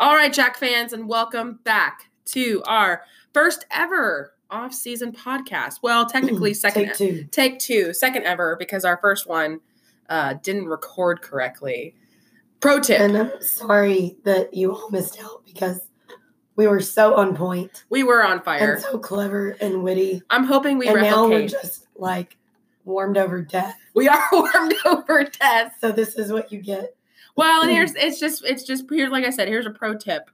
All right, Jack fans, and welcome back to our first ever off-season podcast. Well, technically second Take two. take two, second ever because our first one uh, didn't record correctly. Pro tip: And I'm sorry that you all missed out because we were so on point We were on fire. and so clever and witty. I'm hoping we and now we're just like warmed over death. we are warmed over death. So this is what you get. Well, and here's it's just it's just here's like I said, here's a pro tip.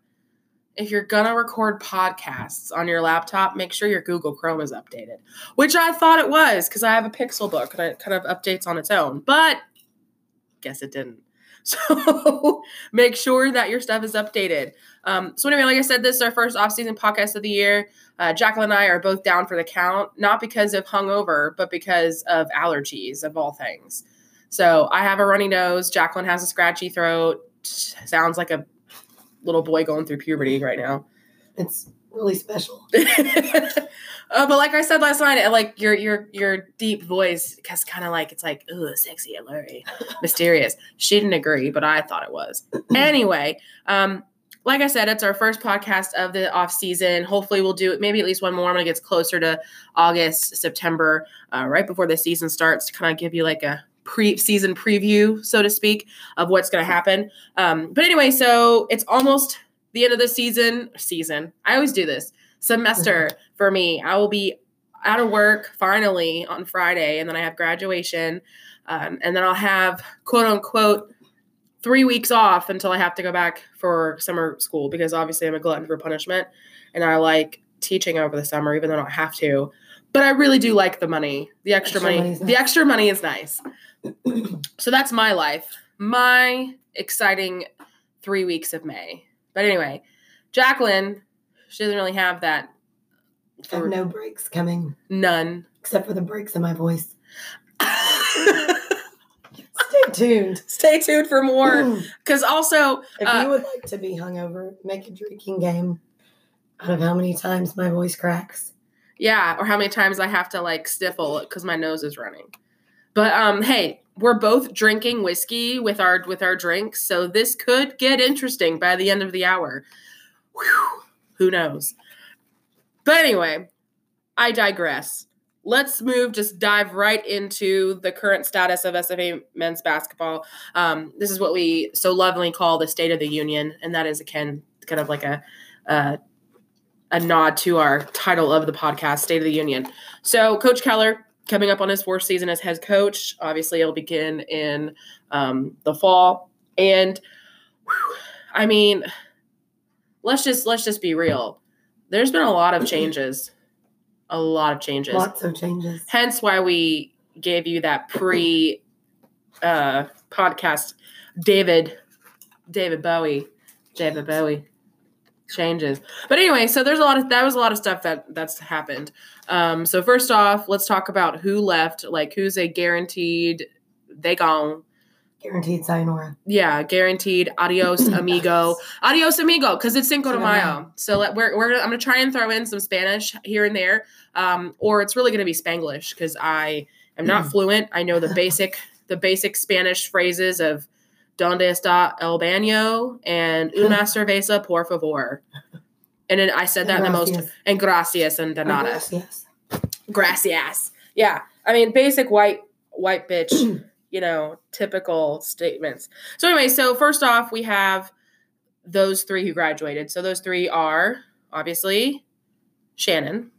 If you're gonna record podcasts on your laptop, make sure your Google Chrome is updated. Which I thought it was because I have a Pixel book and it kind of updates on its own, but guess it didn't. So make sure that your stuff is updated. Um, so anyway, like I said, this is our first off-season podcast of the year. Uh, Jacqueline and I are both down for the count, not because of hungover, but because of allergies of all things. So I have a runny nose. Jacqueline has a scratchy throat. Sounds like a little boy going through puberty right now. It's really special. uh, but like I said last night, like your your your deep voice has kind of like it's like ooh sexy and blurry, mysterious. She didn't agree, but I thought it was. anyway, um, like I said, it's our first podcast of the off season. Hopefully, we'll do it maybe at least one more when it gets closer to August, September, uh, right before the season starts, to kind of give you like a pre-season preview, so to speak, of what's going to happen. Um, but anyway, so it's almost the end of the season. Season. I always do this semester for me. I will be out of work finally on Friday, and then I have graduation, um, and then I'll have quote unquote three weeks off until I have to go back for summer school because obviously I'm a glutton for punishment, and I like teaching over the summer even though I don't have to. But I really do like the money. The extra, Extra money. money's The extra money is nice. So that's my life. My exciting three weeks of May. But anyway, Jacqueline, she doesn't really have that. I have no breaks coming None. except for the breaks in my voice. Stay tuned. Stay tuned for more. Because also, If uh, you would like to be hungover, make a drinking game out of how many times my voice cracks. yeah, or how many times I have to like sniffle because my nose is running. But um, hey, we're both drinking whiskey with our with our drinks, so this could get interesting by the end of the hour. Whew, who knows? But anyway, I digress. Let's move, just dive right into the current status of SFA men's basketball. Um, this is what we so lovingly call the State of the Union, and that is again kind of like a uh, a nod to our title of the podcast, State of the Union. So, Coach Keller coming up on his fourth season as head coach. Obviously, it'll begin in um, the fall, and whew, I mean, let's just let's just be real. There's been a lot of changes, a lot of changes. Lots of changes. Hence, why we gave you that pre uh, podcast, David, David Bowie, David Bowie changes. But anyway, so there's a lot of that was a lot of stuff that that's happened. Um, so first off, let's talk about who left. Like who's a guaranteed they gone. Guaranteed sayonara. Yeah, guaranteed. Adios, amigo. Adios, amigo, because it's Cinco de Mayo. So let, we're, we're I'm gonna try and throw in some Spanish here and there, um, or it's really gonna be Spanglish because I am not Mm. fluent. I know the basic the basic Spanish phrases of "Donde está el baño?" and "Una cerveza, por favor." And then I said that in the most and gracias and ah, de nada. Gracias. Gracias. Yeah. I mean, basic white white bitch, you know, typical statements. So anyway, so first off, we have those three who graduated. So those three are obviously Shannon,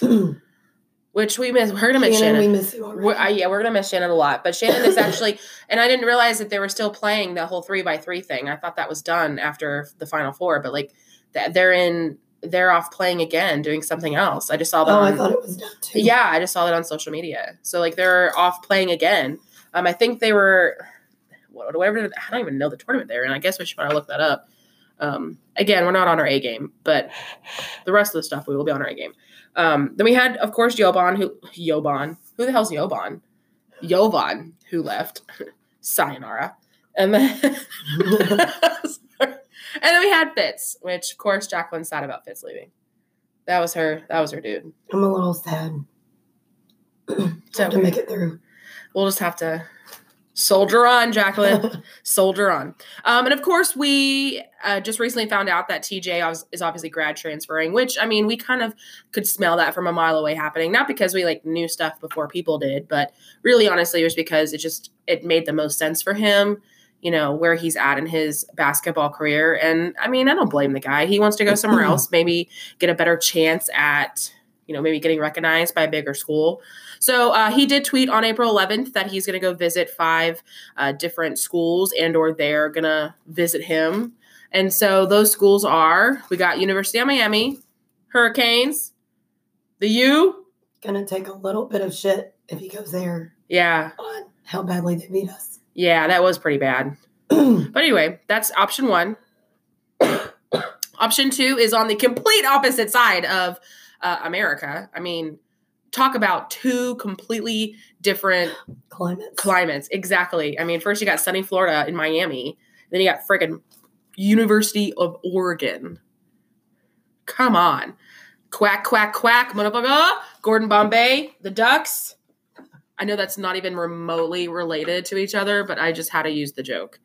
which we miss. We're gonna miss Shannon, Shannon. we miss you already. We're, uh, yeah, we're gonna miss Shannon a lot. But Shannon is actually, and I didn't realize that they were still playing the whole three by three thing. I thought that was done after the final four, but like that they're in, they're off playing again, doing something else. I just saw that. oh, I thought it was done too. yeah, I just saw that on social media. So like they're off playing again. Um, I think they were what- whatever. I don't even know the tournament they're in. I guess we should probably look that up. Um, again, we're not on our A game, but the rest of the stuff we will be on our A game. Um, then we had, of course, Yoban. Who Yoban? Who the hell's Yoban? Yovan, who left. Sayonara. And then, and then we had Fitz, which of course Jacqueline's sad about Fitz leaving. That was her. That was her dude. I'm a little sad. So to make it through. we'll just have to Soldier on, Jacqueline. Soldier on. Um, and of course, we uh, just recently found out that TJ is obviously grad transferring, which I mean, we kind of could smell that from a mile away happening. Not because we like knew stuff before people did, but really, honestly, it was because it just it made the most sense for him. You know where he's at in his basketball career, and I mean, I don't blame the guy. He wants to go somewhere else, maybe get a better chance at you know maybe getting recognized by a bigger school. So uh, he did tweet on April 11th that he's going to go visit five uh, different schools, and or they're going to visit him. And so those schools are we got University of Miami, Hurricanes, the U. Gonna take a little bit of shit if he goes there Yeah, on how badly they beat us. yeah, that was pretty bad. But anyway, that's option one. option two is on the complete opposite side of uh, America. I mean, talk about two completely different Climates. climates. Exactly. I mean, first you got sunny Florida in Miami, then you got friggin' University of Oregon. Come on. Quack, quack, quack, motherfucker. Gordon Bombay, the Ducks. I know that's not even remotely related to each other, but I just had to use the joke.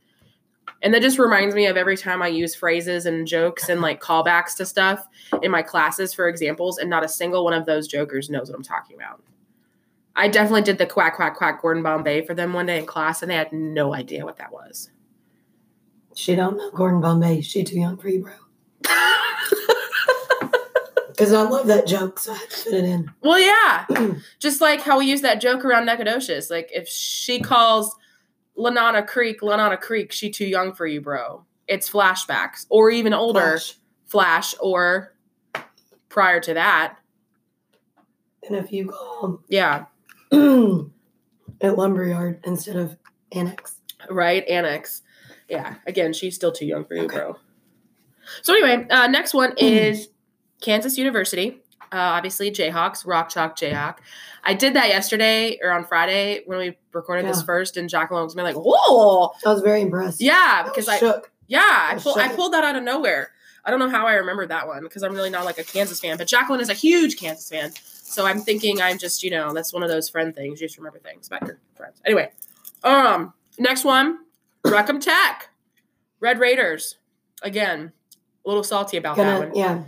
And that just reminds me of every time I use phrases and jokes and like callbacks to stuff in my classes for examples, and not a single one of those jokers knows what I'm talking about. I definitely did the quack, quack, quack Gordon Bombay for them one day in class, and they had no idea what that was. She don't know Gordon Bombay. She too young for you, bro. Because I love that joke, so I had to fit it in. Well, yeah. Just like how we use that joke around Nacogdoches. Like if she calls Lanana Creek, Lanana Creek, she too young for you, bro. It's flashbacks. Or even older, Flash. flash, or prior to that. And if you call Yeah. at Lumberyard instead of Annex. Right? Annex. Yeah. Again, she's still too young for you, Okay. bro. So anyway, uh, next one is Kansas University. Uh, obviously, Jayhawks, Rock Chalk Jayhawk. I did that yesterday or on Friday when we recorded this first, and Jacqueline was like, "Whoa, I was very impressed. yeah!" Because I, shook. yeah, I I pulled, I pulled that out of nowhere. I don't know how I remembered that one because I'm really not like a Kansas fan, but Jacqueline is a huge Kansas fan. So I'm thinking I'm just, you know, that's one of those friend things. You just remember things about your friends. Anyway, um, next one, Wreck 'Em Tech, Red Raiders. Again, a little salty about Gonna, that one. yeah.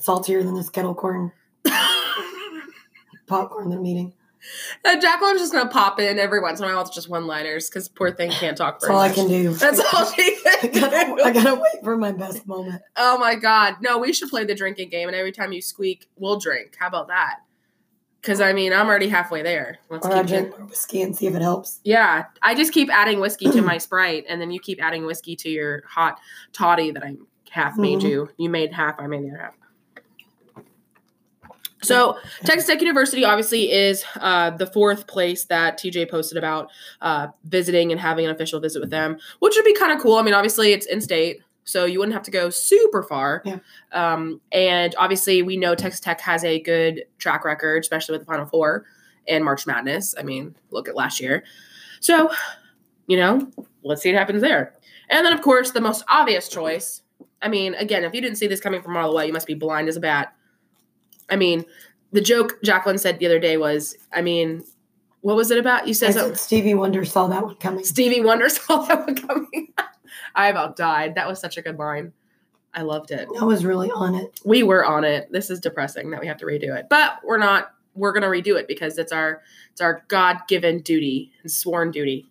Saltier than this kettle corn one. popcorn they're eating. Uh, Jacqueline's just gonna pop in every once in a while with just one-liners because poor thing can't talk That's all I can do. That's all she I gotta, do. I gotta wait for my best moment. Oh my god. No, we should play the drinking game and every time you squeak, we'll drink. How about that? Cause I mean I'm already halfway there. Let's Or keep drink more whiskey and see if it helps. Yeah. I just keep adding whiskey to my sprite and then you keep adding whiskey to your hot toddy that I half made Mhm. you. You made half, I made the other half. So Texas Tech University obviously is uh, the fourth place that TJ posted about uh, visiting and having an official visit with them, which would be kind of cool. I mean, obviously it's in state, so you wouldn't have to go super far. Yeah. Um, and obviously, we know Texas Tech has a good track record, especially with the Final Four and March Madness. I mean, look at last year. So, you know, let's see what happens there. And then, of course, the most obvious choice. I mean, again, if you didn't see this coming from all the way, you must be blind as a bat. I mean, the joke Jacqueline said the other day was, I mean, what was it about? You said said. Stevie Wonder saw that one coming. Stevie Wonder saw that one coming. I about died. That was such a good line. I loved it. I was really on it. We were on it. This is depressing that we have to redo it, but we're not. We're gonna redo it because it's our it's our God given duty and sworn duty.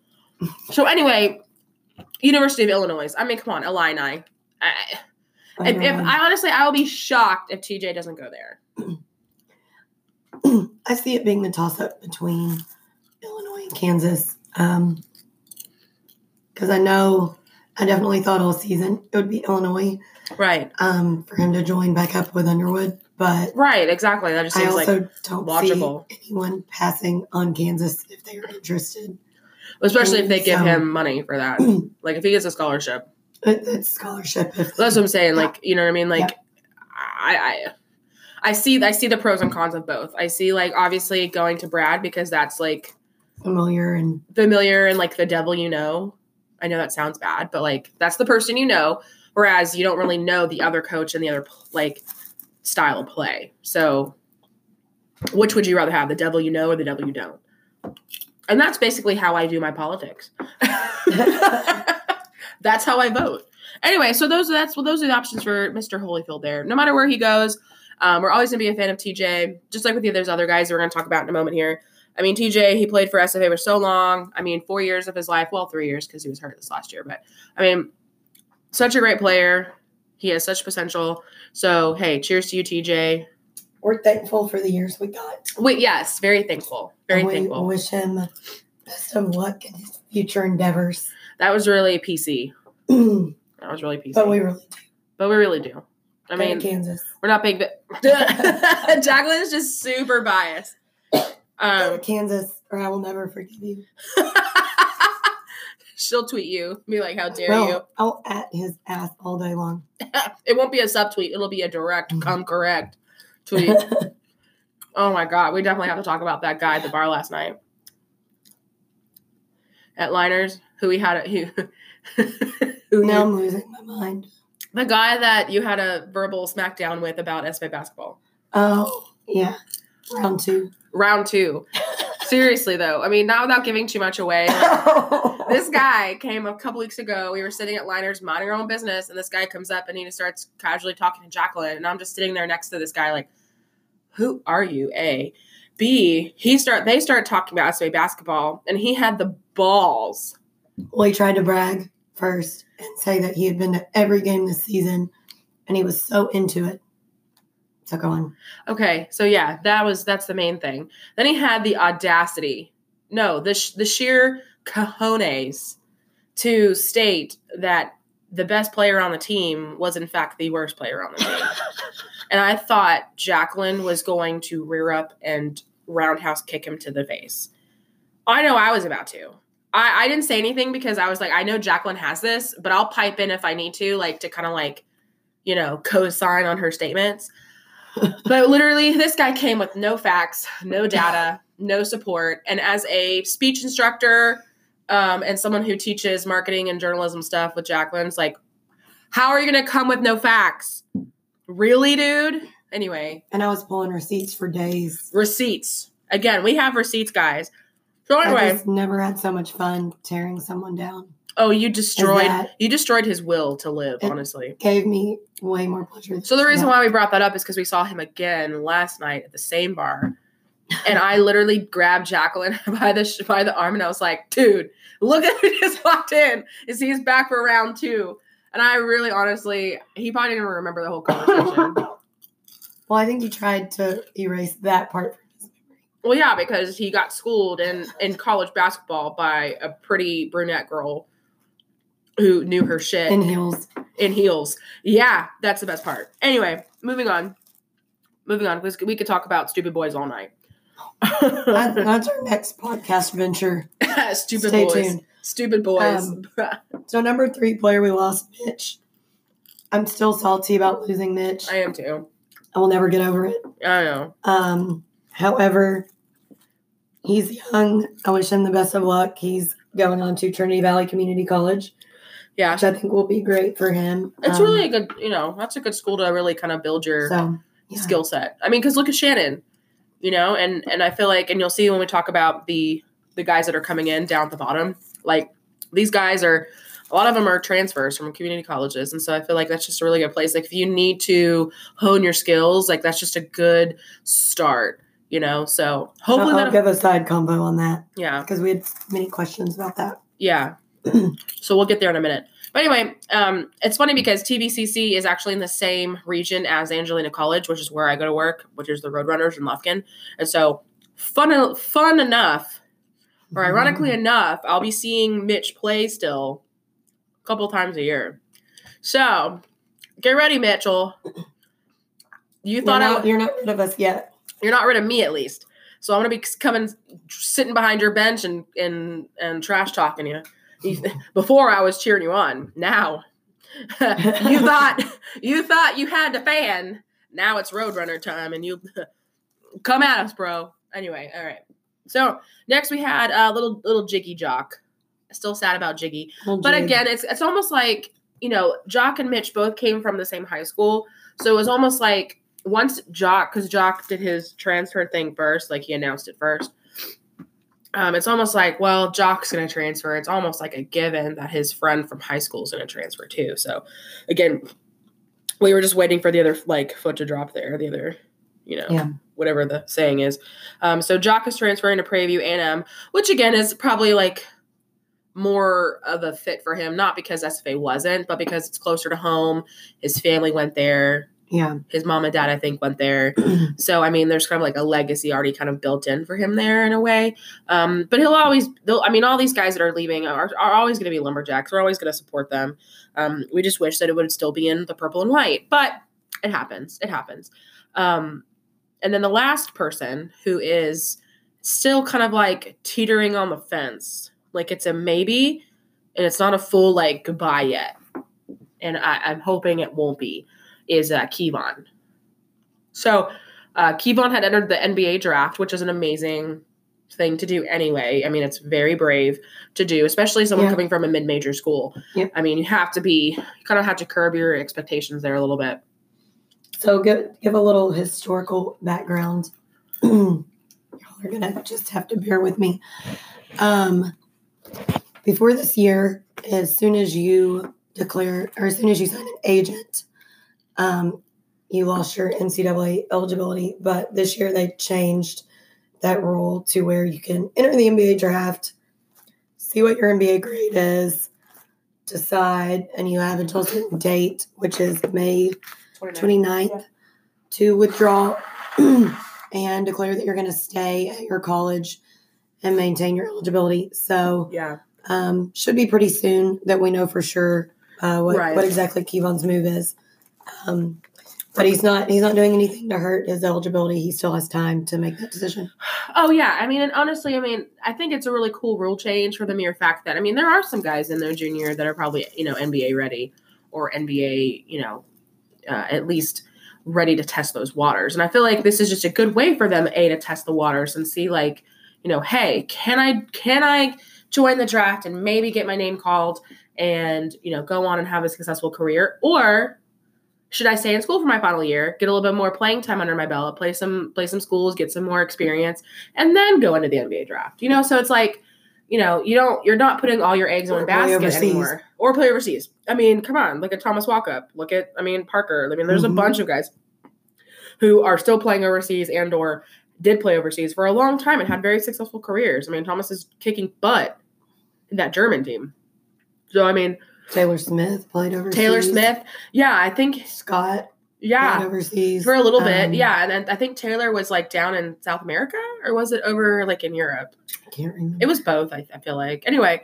so anyway, University of Illinois. I mean, come on, Illini. I, I if, if. I honestly, I will be shocked if TJ doesn't go there. I see it being the toss up between Illinois and Kansas. Um, because I know I definitely thought all season it would be Illinois Right, um, for him to join back up with Underwood, but right, exactly. That just I also like, don't logical. see anyone passing on Kansas if they are interested. especially if they give so- him money for that. like if he gets a scholarship, It, it's scholarship. If That's what I'm saying. Yeah. Like, you know what I mean? Like, I, I, I see, I see the pros and cons of both. I see, like, obviously going to Brad because that's like familiar and familiar and like the devil you know. I know that sounds bad, but like that's the person you know. Whereas you don't really know the other coach and the other like style of play. So, which would you rather have, the devil you know or the devil you don't? And that's basically how I do my politics. that's how I vote. Anyway, so those that's well, those are the options for Mr. Holyfield there. No matter where he goes, um, we're always gonna be a fan of TJ, just like with the there's other guys that we're gonna talk about in a moment here. I mean, TJ, he played for SFA for so long. I mean, four years of his life. Well, three years because he was hurt this last year. But I mean, such a great player. He has such potential. So hey, cheers to you, TJ. We're thankful for the years we got. Wait, yes, very thankful. Very and we thankful. wish him best of luck in his future endeavors. That was really PC. That was really PC. But we really do. but we really do. I Go mean, Kansas. we're not big. But Jacqueline is just super biased. Um, Kansas, or I will never forgive you. she'll tweet you, be like, "How dare you?" I'll at his ass all day long. it won't be a subtweet. It'll be a direct, Mhm. come correct tweet. oh my god, we definitely have to talk about that guy at the bar last night at Liners, who we had, a, who, who now I'm losing my mind. The guy that you had a verbal smackdown with about SFA basketball. Oh, yeah. Round two. Round two. Seriously though, I mean, not without giving too much away. this guy came a couple weeks ago. We were sitting at Liners minding our own business, and this guy comes up and he just starts casually talking to Jacqueline. And I'm just sitting there next to this guy, like, who are you? A. B. He start they start talking about SFA basketball, and he had the balls. Well, he tried to brag first and say that he had been to every game this season and he was so into it. So go on. Okay, so yeah, that was that's the main thing. Then he had the audacity, no, the sh- the sheer cojones to state that the best player on the team was in fact the worst player on the team. and I thought Jacqueline was going to rear up and roundhouse kick him to the face. I know I was about to. I, I didn't say anything because I was like, I know Jacqueline has this, but I'll pipe in if I need to, like to kind of like, you know, co-sign on her statements. but literally, this guy came with no facts, no data, no support. And as a speech instructor um, and someone who teaches marketing and journalism stuff with Jacqueline's, like, how are you going to come with no facts? Really, dude? Anyway, And I was pulling receipts for days. receipts. Again, we have receipts, guys. So I anyway, just never had so much fun tearing someone down. oh, you destroyed that- you destroyed his will to live. Honestly. Gave me way more pleasure. So the reason that. why we brought that up is because we saw him again last night at the same bar, and I literally grabbed Jacqueline by the sh- by the arm, and I was like, "Dude, look at who just walked in. Is he's back for round two? And I really, honestly, he probably didn't even remember the whole conversation. Well, I think he tried to erase that part from his memory. Well, yeah, because he got schooled in in college basketball by a pretty brunette girl who knew her shit In heels. in heels. Yeah, that's the best part. Anyway, moving on. Moving on, we could talk about stupid boys all night. That- that's our next podcast venture. stupid Stay boys. tuned. Stupid boys. Um, So number three player we lost, Mitch. I'm still salty about losing Mitch. I am too. I will never get over it. I know. Um, however, he's young. I wish him the best of luck. He's going on to Trinity Valley Community College, Yeah. which I think will be great for him. It's Um, really a good, you know, that's a good school to really kind of build your so yeah. skill set. I mean, because look at Shannon, you know, and and I feel like, and you'll see when we talk about the the guys that are coming in down at the bottom, like these guys are, a lot of them are transfers from community colleges, and so I feel like that's just a really good place. Like if you need to hone your skills, like that's just a good start, you know. So hopefully I'll, I'll give a side combo on that yeah, because we had many questions about that. Yeah. so we'll get there in a minute. But anyway, um, it's funny because TVCC is actually in the same region as Angelina College, which is where I go to work, which is the Roadrunners in Lufkin. And so fun, fun enough, or ironically enough, I'll be seeing Mitch play still a couple times a year. So get ready, Mitchell. You You're thought I not, you're not rid of us yet. You're not rid of me at least. So I'm gonna be coming, sitting behind your bench and and and trash talking you. Before I was cheering you on. Now you thought you thought you had the fan. Now it's Roadrunner time, and you come at us, bro. Anyway, all right. So next we had a uh, little little Jiggy Jock. Still sad about Jiggy. But again, it's it's almost like you know, Jock and Mitch both came from the same high school, so it was almost like once Jock, because Jock did his transfer thing first, like he announced it first. um, it's almost like, well, Jock's going to transfer. It's almost like a given that his friend from high school is going to transfer too. So, again, we were just waiting for the other like foot to drop there, the other, you know, Yeah. whatever the saying is. Um, so Jock is transferring to Prairie View A&M, which again is probably like more of a fit for him, not because SFA wasn't, but because it's closer to home. His family went there. Yeah. His mom and dad, I think, went there. So I mean, there's kind of like a legacy already kind of built in for him there in a way. Um, but he'll always, they'll, I mean, all these guys that are leaving are, are always going to be lumberjacks. We're always going to support them. Um, we just wish that it would still be in the purple and white, but it happens. It happens. Um, and then the last person who is still kind of like teetering on the fence, like it's a maybe, and it's not a full like goodbye yet. And I, I'm hoping it won't be. Is uh, Kevon. So uh, Kevon had entered the NBA draft, which is an amazing thing to do anyway. I mean, it's very brave to do, especially someone Yeah. coming from a mid-major school. Yep. I mean, you have to be you kind of have to curb your expectations there a little bit. So give give a little historical background. Y'all are gonna just have to bear with me. Um, before this year, as soon as you declare or as soon as you sign an agent, um, you lost your NCAA eligibility. But this year they changed that rule to where you can enter the NBA draft, see what your NBA grade is, decide, and you have until a certain date, which is May 29th Yeah. to withdraw and declare that you're going to stay at your college and maintain your eligibility. So, Yeah. um, should be pretty soon that we know for sure uh, what, Right. what exactly Kevon's move is. Um, but he's not he's not doing anything to hurt his eligibility. He still has time to make that decision. Oh yeah, I mean, and honestly, I mean, I think it's a really cool rule change for the mere fact that I mean, there are some guys in their junior that are probably you know NBA ready or NBA, you know, uh, at least ready to test those waters. And I feel like this is just a good way for them a to test the waters and see like, you know, hey, can I can I join the draft and maybe get my name called and you know go on and have a successful career or should I stay in school for my final year, get a little bit more playing time under my belt, play some play some schools, get some more experience, and then go into the NBA draft? You know, so it's like, you know, you don't you're not putting all your eggs in one basket overseas. anymore, or play overseas. I mean, come on, look at Thomas Walkup, look at I mean Parker. I mean, there's Mhm. a bunch of guys who are still playing overseas and or did play overseas for a long time and had very successful careers. I mean, Thomas is kicking butt in that German team. So I mean, Taylor Smith played overseas. Taylor Smith, yeah, I think Scott yeah. played overseas For a little bit, Um, yeah, and then I think Taylor was like down in South America, or was it over like in Europe? I can't remember. It was both. I, I feel like. Anyway,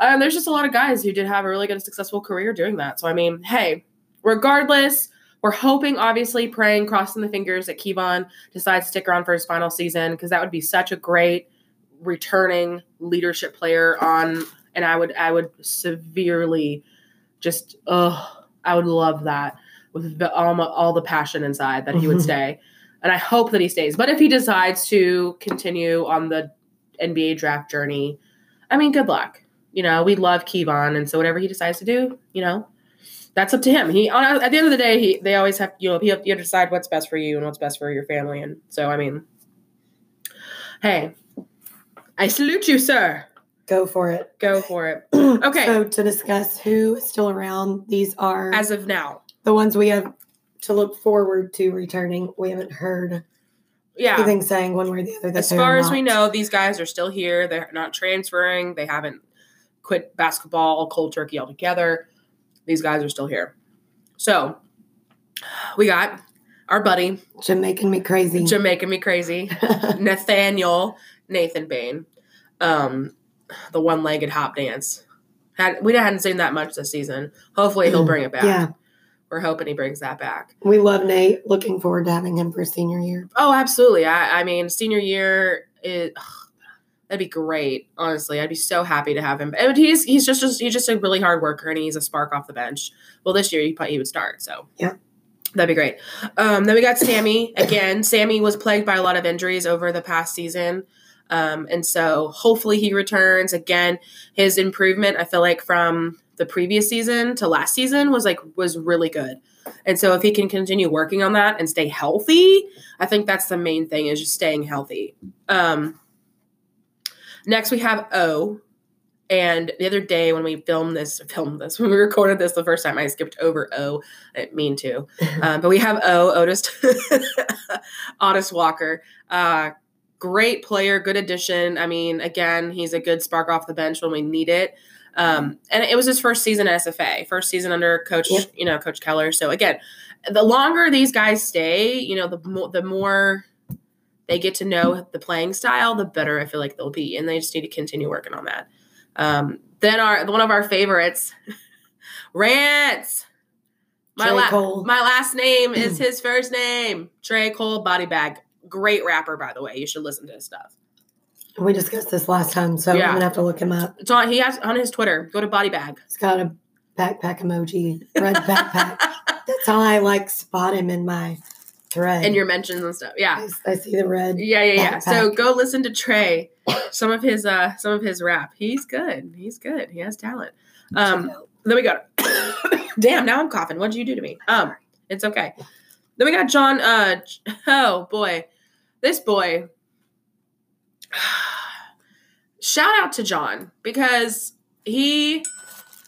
um, there's just a lot of guys who did have a really good, successful career doing that. So I mean, hey, regardless, we're hoping, obviously, praying, crossing the fingers that Kevon decides to stick around for his final season because that would be such a great returning leadership player on, and I would, I would severely, just, oh, I would love that with the, all, my- all the passion inside that he would Mhm. stay. And I hope that he stays. But if he decides to continue on the NBA draft journey, I mean, good luck. You know, we love Kevon, and so whatever he decides to do, you know, that's up to him. He at the end of the day, he they always have you know you have to decide what's best for you and what's best for your family, and so I mean, hey, I salute you, sir. Go for it. Go for it. Okay. So to discuss who is still around, these are As of now, the ones we have to look forward to returning. We haven't heard yeah. anything saying one way or the other. That As far as we know, these guys are still here. They're not transferring. They haven't quit basketball cold turkey altogether. These guys are still here. So we got our buddy, Jamaican me crazy. Jamaican me crazy, Nathaniel Nathan Bain, um, the one-legged hop dance. Had we hadn't seen that much this season. Hopefully he'll bring it back. yeah, We're hoping he brings that back. we love Nate. Looking forward to having him for senior year. Oh, absolutely. I, I mean, senior year is that'd be great. Honestly, I'd be so happy to have him. And he's he's just, just he's just a really hard worker and he's a spark off the bench. Well, this year he probably he would start. So Yeah. that'd be great. Um, then we got Sammy again. Sammy was plagued by a lot of injuries over the past season. Um, and so hopefully he returns again. His improvement, I feel like from the previous season to last season was like was really good. And so if he can continue working on that and stay healthy, I think that's the main thing is just staying healthy. Um, Next, we have O. And the other day when we filmed this, filmed this, when we recorded this the first time, I skipped over O. I didn't mean to. Um, but we have O, Otis, Otis Walker. Uh, great player, good addition. I mean, again, he's a good spark off the bench when we need it. Um, and it was his first season at SFA, first season under Coach, Yep. you know, Coach Keller. So again, the longer these guys stay, you know, the more the more they get to know the playing style, the better I feel like they'll be, and they just need to continue working on that. Um, then our one of our favorites, Rance. My la- my last name is his first name, Trey Cole Body Bag. Great rapper, by the way. You should listen to his stuff. We discussed this last time, so Yeah. I'm gonna have to look him up. It's on. He has on his Twitter. Go to Body Bag. He's got a backpack emoji, red backpack. That's how I like spot him in my thread. and your mentions and stuff. Yeah. I, I see the red. Yeah, yeah, yeah. So go listen to Trey. Some of his uh some of his rap. He's good. He's good. He has talent. Um then we got Damn, now I'm coughing. What'd you do to me? Um, it's okay. Then we got John uh oh boy. This boy. Shout out to John because he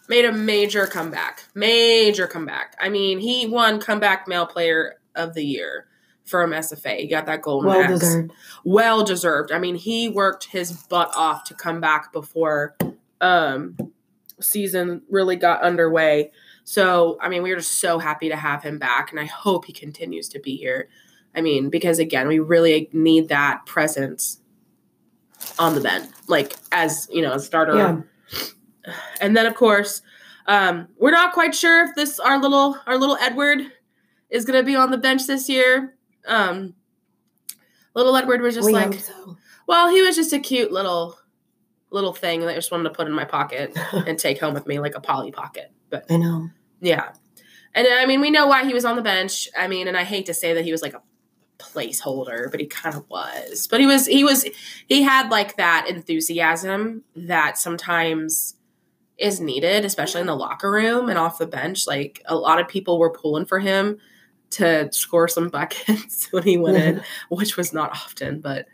made a major comeback. Major comeback. I mean, he won comeback male player of the year from SFA. He got that gold. well deserved. well deserved. I mean, he worked his butt off to come back before um season really got underway. So, I mean, we are just so happy to have him back and I hope he continues to be here. I mean, because again, we really need that presence on the bench, like as, you know, a starter. Yeah. And then of course, um, we're not quite sure if this our little our little Edward is gonna be on the bench this year. Um, little Edward was just we like so. well, he was just a cute little little thing that I just wanted to put in my pocket and take home with me like a Polly pocket. But I know. yeah. And I mean, we know why he was on the bench. I mean, and I hate to say that he was like a placeholder, but he kind of was. But he was he was he had like that enthusiasm that sometimes is needed, especially in the locker room and off the bench. Like a lot of people were pulling for him to score some buckets when he went in, which was not often, but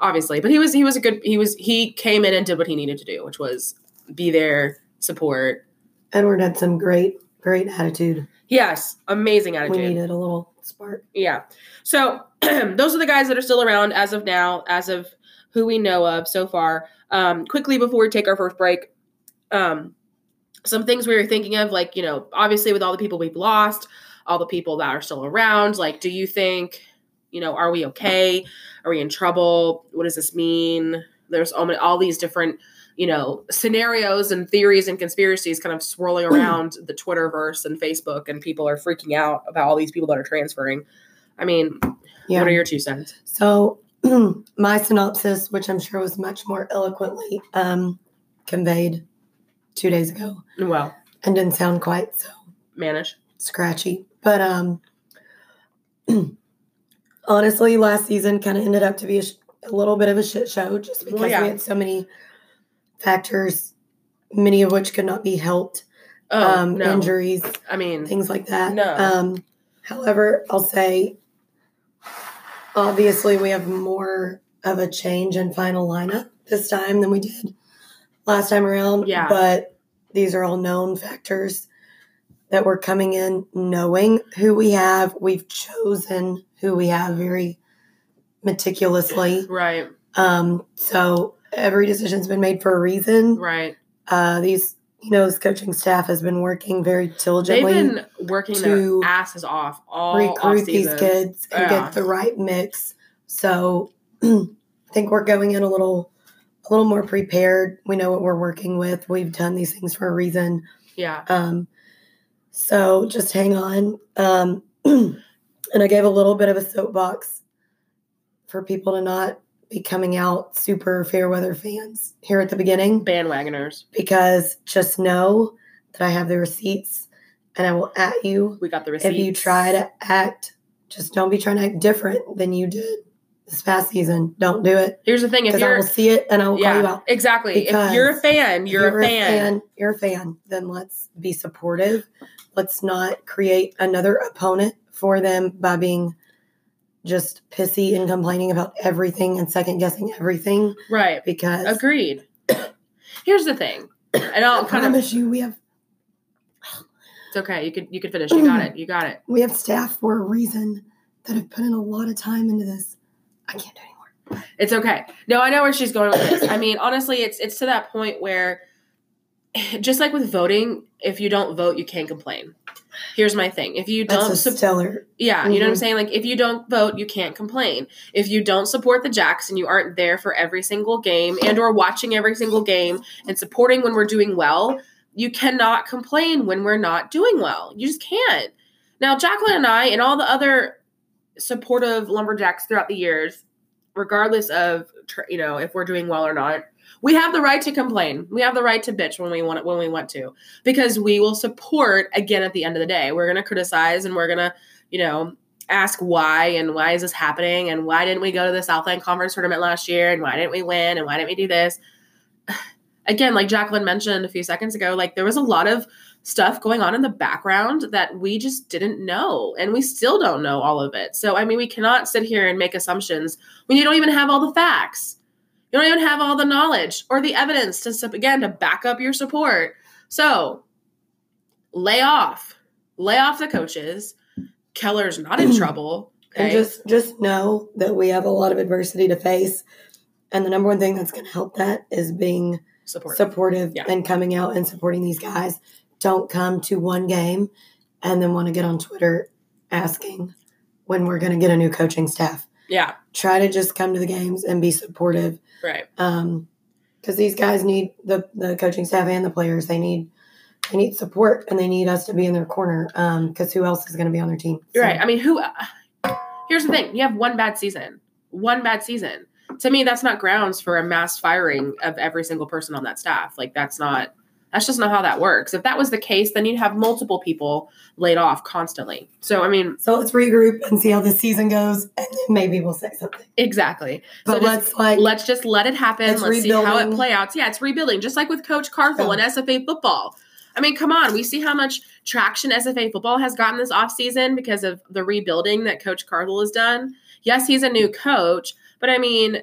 obviously. But he was he was a good he was he came in and did what he needed to do, which was be there, support. Edward had some great, great attitude. Yes, amazing attitude. We needed a little spark. Yeah. So those are the guys that are still around as of now, as of who we know of so far. Um, quickly before we take our first break, um, some things we were thinking of, like, you know, obviously with all the people we've lost, all the people that are still around, like, do you think, you know, are we okay? Are we in trouble? What does this mean? There's all, all these different, you know, scenarios and theories and conspiracies kind of swirling around the Twitterverse and Facebook, and people are freaking out about all these people that are transferring. I mean, Yeah. what are your two cents? So my synopsis, which I'm sure was much more eloquently um, conveyed two days ago, Well, and didn't sound quite so manage. scratchy. But um, honestly, last season kind of ended up to be a, sh- a little bit of a shit show, just because Well, yeah. we had so many factors, many of which could not be helped. Oh um, no! injuries, I mean, things like that. No. Um, however, I'll say, obviously, we have more of a change in final lineup this time than we did last time around. Yeah. But these are all known factors that we're coming in knowing who we have. We've chosen who we have very meticulously. right, Um, so every decision's been made for a reason. right. Uh, these, you know, this coaching staff has been working very diligently. They've been working to their asses off all recruit these off-season. kids and Yeah. get the right mix. So I think we're going in a little a little more prepared. We know what we're working with. We've done these things for a reason. Yeah, Um, so just hang on. Um, and I gave a little bit of a soapbox for people to not be coming out super fair weather fans here at the beginning bandwagoners. because just know that I have the receipts and I will at you We got the receipts. if you try to act, just don't be trying to act different than you did this past season. Don't do it Here's the thing: if I you're will see it and I will call you out. exactly. If you're a fan, If you're, a fan. You're a fan. Then let's be supportive. Let's not create another opponent for them by being just pissy and complaining about everything and second guessing everything Right. because Agreed. Here's the thing. And I'll I kind of promise you we have it's okay. You could you could finish. You got it. You got it. we have staff for a reason that have put in a lot of time into this. I can't do anymore. It's okay. No, I know where she's going with this. I mean, honestly, it's it's to that point where just like with voting, if you don't vote, you can't complain. Here's my thing. If you don't That's a sup- stellar. yeah, you know what I'm Mhm. saying? Like if you don't vote, you can't complain. If you don't support the Jacks and you aren't there for every single game and or watching every single game and supporting when we're doing well, you cannot complain when we're not doing well. You just can't. Now, Jacqueline and I and all the other supportive lumberjacks throughout the years, regardless of you know if we're doing well or not, we have the right to complain. We have the right to bitch when we want when we want to, because we will support again at the end of the day. We're gonna criticize and we're gonna you know ask why and why is this happening and why didn't we go to the Southland Conference tournament last year and why didn't we win and why didn't we do this? Again, like Jacqueline mentioned a few seconds ago, like there was a lot of stuff going on in the background that we just didn't know and we still don't know all of it. So I mean, we cannot sit here and make assumptions when you don't even have all the facts. You don't even have all the knowledge or the evidence to again to back up your support. So lay off. Lay off the coaches. Keller's not in trouble. And just just know that we have a lot of adversity to face. And the number one thing that's going to help that is being support. supportive Yeah. and coming out and supporting these guys. Don't come to one game and then want to get on Twitter asking when we're going to get a new coaching staff. yeah. Try to just come to the games and be supportive Right. um because these guys need the the coaching staff and the players they need they need support and they need us to be in their corner um because who else is going to be on their team So, right. I mean, who? Here's the thing: you have one bad season. One bad season. To me, that's not grounds for a mass firing of every single person on that staff. Like that's not. That's just not how that works. If that was the case, then you'd have multiple people laid off constantly. So I mean, so let's regroup and see how this season goes and then maybe we'll say something exactly. but so let's like let's just let it happen. Let's see how it play out. Yeah, it's rebuilding, just like with Coach Carthel and SFA football. I mean, come on, we see how much traction SFA football has gotten this offseason because of the rebuilding that Coach Carthel has done. Yes, he's a new coach, but I mean,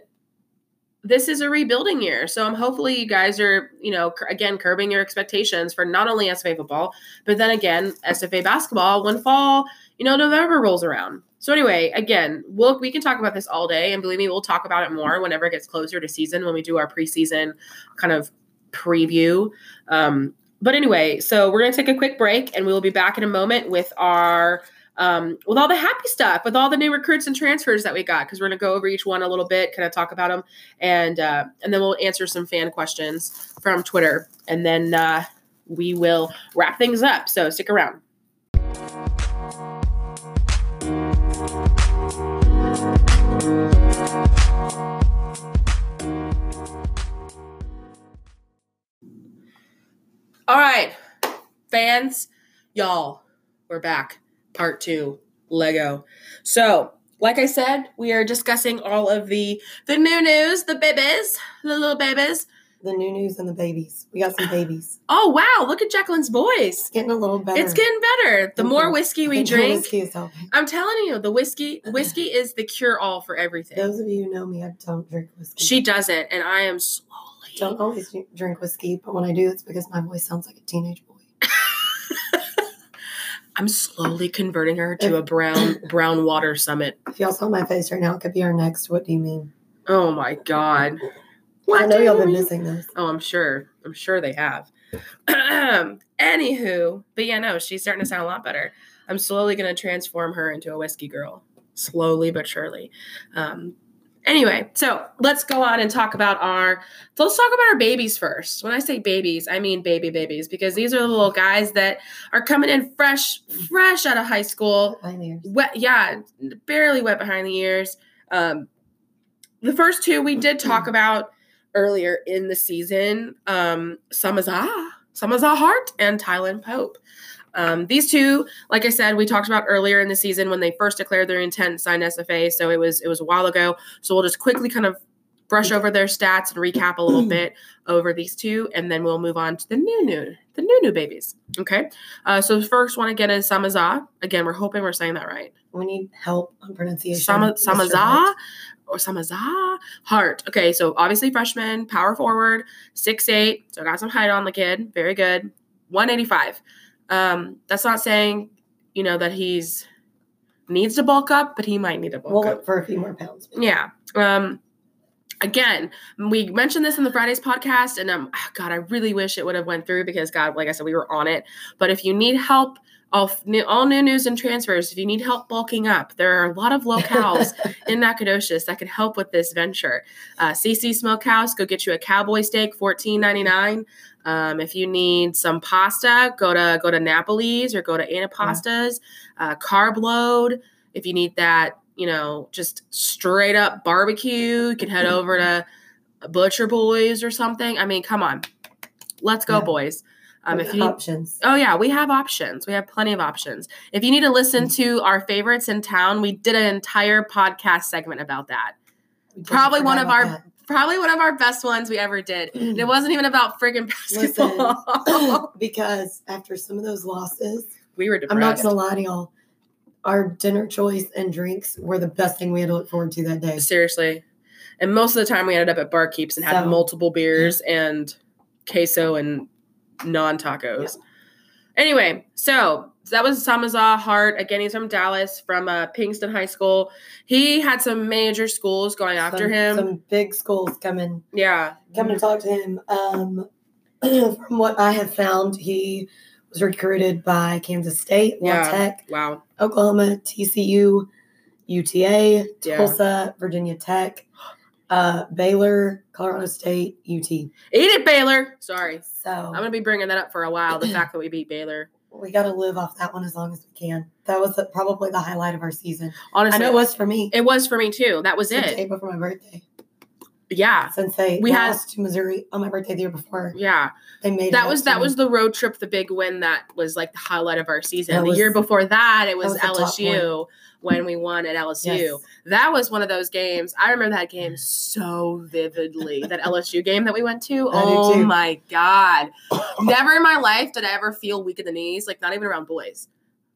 this is a rebuilding year. So I'm hopefully you guys are, you know, again, curbing your expectations for not only SFA football, but then again, SFA basketball when fall, you know, November rolls around. So anyway, again, we'll we can talk about this all day, and believe me, we'll talk about it more whenever it gets closer to season when we do our preseason kind of preview. Um, but anyway, so we're gonna take a quick break, and we will be back in a moment with our um, with all the happy stuff, with all the new recruits and transfers that we got, because we're gonna go over each one a little bit, kind of talk about them, and uh, and then we'll answer some fan questions from Twitter, and then uh, we will wrap things up. So stick around. All right, fans, y'all, we're back. Part two, Lego. So, like I said, we are discussing all of the the new news, the babies, the little babies. the new news and the babies we got some babies Oh wow, look at Jacqueline's voice. it's getting a little better It's getting better. The more whiskey we drink, whiskey is helping. I'm telling you, the whiskey whiskey is the cure all for everything. those of you who know me i don't drink whiskey She doesn't, and I am slowly. don't always drink whiskey but when i do it's because my voice sounds like a teenage boy I'm slowly converting her to a brown brown water summit. if y'all saw my face right now it could be our next what do you mean Oh my god. i know y'all been mean? missing those Oh, I'm sure. I'm sure they have. Anywho, but yeah, no, she's starting to sound a lot better. I'm slowly going to transform her into a whiskey girl, slowly but surely. Um, anyway, so let's go on and talk about our. So let's talk about our babies first. When I say babies, I mean baby babies because these are the little guys that are coming in fresh, fresh out of high school wet yeah barely wet behind the ears um the first two we did talk about earlier in the season um Samaza Samaza Hart and Tylen Pope um, these two, like I said, we talked about earlier in the season when they first declared their intent to sign SFA. So it was it was a while ago. So we'll just quickly kind of brush over their stats and recap a little bit over these two, and then we'll move on to the new new the new new babies. Okay. Uh, so the first one again is Samaza. Again, we're hoping we're saying that right. We need help on pronunciation. Sama, Samaza Hart. or Samaza Hart. Okay, so obviously freshman, power forward, six eight. So got some height on the kid. Very good. 185. Um, that's not saying, you know, that he's needs to bulk up, but he might need to bulk We'll up. for a few more pounds. Yeah. Um again, we mentioned this in the Fridays podcast and um ah, god, I really wish it would have went through because god, like I said we were on it. But if you need help all, new, all new news and transfers. If you need help bulking up, there are a lot of locales in Nacogdoches that can help with this venture. Uh, CC Smokehouse, go get you a cowboy steak, fourteen ninety nine. Um, if you need some pasta, go to go to Napoli's or go to Anapastas. Uh, carb load. If you need that, you know, just straight up barbecue, you can head over to Butcher Boys or something. I mean, come on, let's go, Yeah. boys. Um, if you options. Oh yeah, we have options. We have plenty of options. If you need to listen to our favorites in town, we did an entire podcast segment about that. Probably one of about Probably one of our best ones we ever did. And it mm. wasn't even about friggin' basketball. because after some of those losses, we were depressed. I'm not gonna lie to y'all. Our dinner choice and drinks were the best thing we had to look forward to that day. Seriously. And most of the time we ended up at Barkeeps and had So- multiple beers and queso and non tacos. Anyway, so that was Samaza Hart. Again, he's from Dallas, from uh, Pinkston High School. He had some major schools going after some, him. Some big schools coming yeah. coming to talk to him. Um, from what I have found, he was recruited by Kansas State, La Yeah. Tech, Wow. Oklahoma, TCU, UTA, Yeah. Tulsa, Virginia Tech, uh, Baylor, Colorado State, UT. Eat it, Baylor. Sorry. So I'm going to be bringing that up for a while. The fact that we beat Baylor. We got to live off that one as long as we can. That was the, probably the highlight of our season. Honestly, I know it was for me. it was for me too. That was the it. day before my birthday. Yeah. Since they We had- to Missouri on my birthday the year before, Yeah. they made That was that me. was the road trip, the big win that was like the highlight of our season. That the was- year before that, it was, was LSU when we won at LSU. Yes. That was one of those games. I remember that game so vividly. that LSU game that we went to. I Oh my god! Never in my life did I ever feel weak in the knees. Like not even around boys.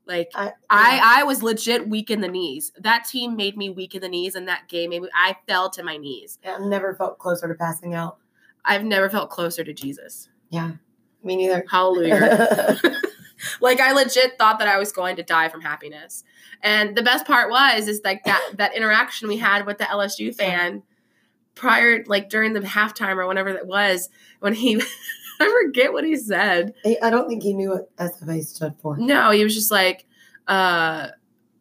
Like I, I, I was legit weak in the knees. That team made me weak in the knees, and that game made me, I fell to my knees. I've never felt closer to passing out. I've never felt closer to Jesus. Yeah, me neither. Hallelujah. like I legit thought that I was going to die from happiness. And the best part was is like that that interaction we had with the LSU fan prior like during the halftime or whenever that was when he I forget what he said. I don't think he knew what SFA stood for. No, he was just like uh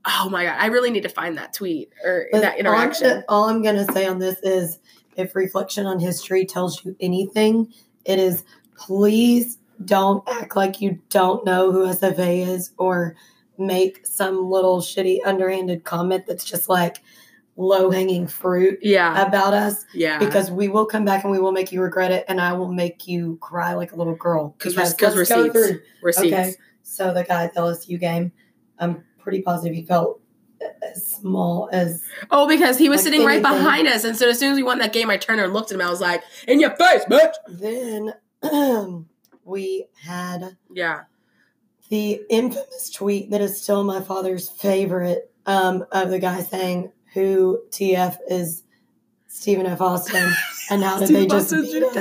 oh my god, I really need to find that tweet or But that interaction. All I'm, all I'm gonna say on this is, if reflection on history tells you anything, it is please don't act like you don't know who SFA is or make some little shitty underhanded comment that's just like low hanging fruit yeah. about us Yeah. because we will come back and we will make you regret it and I will make you cry like a little girl. Because because let's go receipts. Receipts. Okay. So the guy at the LSU game, I'm pretty positive he felt as small as Oh, because he was Like sitting right anything. behind us. And so as soon as we won that game, I turned and looked at him. I was like, in your face, bitch. then we had Yeah. the infamous tweet that is still my father's favorite um, of the guy saying who TF is Stephen F. Austin and how did they just beat us?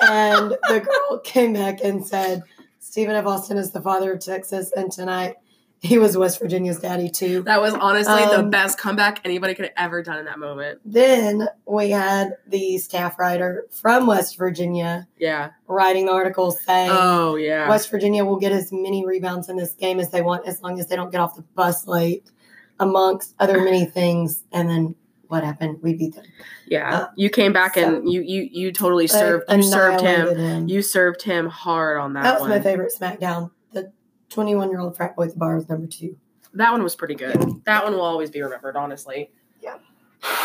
And the girl came back and said Stephen F. Austin is the father of Texas and tonight he was West Virginia's daddy too. That was honestly the Um, best comeback anybody could have ever done in that moment. Then we had the staff writer from West Virginia Yeah. writing the article saying Oh yeah. West Virginia will get as many rebounds in this game as they want as long as they don't get off the bus late, amongst other many things. And then what happened? We beat them. yeah. uh, you came back so- and you you you totally served you served him. him. You served him hard on that, that was one. my favorite SmackDown. The 21 year old frat boy at the bar was number two. That one was pretty good. That one will always be remembered, honestly.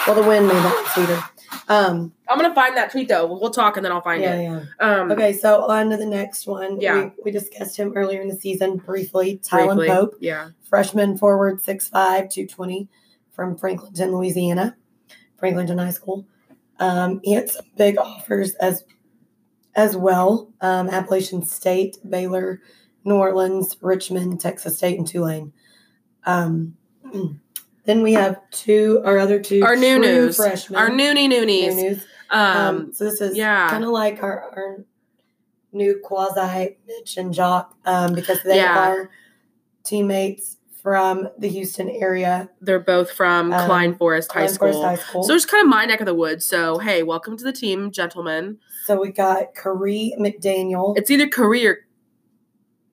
Well, the win made that sweeter. Um, I'm gonna find that tweet though. We'll talk and then I'll find yeah, it. yeah. Um Okay, so on to the next one. Yeah. We, we discussed him earlier in the season briefly. Tylen briefly. Pope. Yeah. freshman forward 6'5, 220 from Franklinton, Louisiana, Franklinton High School. Um, he had some big offers as as well. Um, Appalachian State, Baylor, New Orleans, Richmond, Texas State, and Tulane. Um, then we have two, our other two, Our new news. freshmen. Our noonie noonies. Um, Um, so this is yeah. kind of like our, our new quasi Mitch and Jock um, because they Yeah. are teammates from the Houston area, they're both from um, Klein Forest High Forest School. High School. So it's kind of my neck of the woods. So hey, welcome to the team, gentlemen. So we got Kari McDaniel. It's either Curry or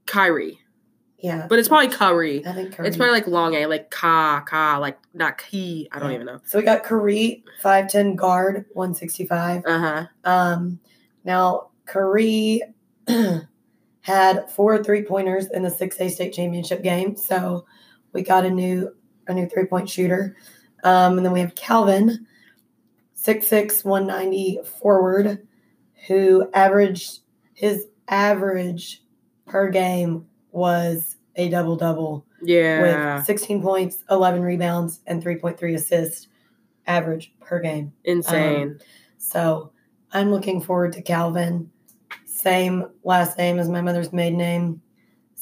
Kyrie, yeah, but it's probably Curry. I think Kari. It's probably like long A, like ka ka, like not key. I don't Yeah. even know. so we got Kari, five ten guard, one sixty five. Uh huh. Um, now Kari had four three pointers in the six A state championship game, so we got a new a new three point shooter. Um, and then we have Calvin, six six one ninety forward, who averaged his average per game was a double double Yeah. with sixteen points, eleven rebounds, and three point three assists average per game. Insane. Um, so I'm looking forward to Calvin. Same last name as my mother's maiden name.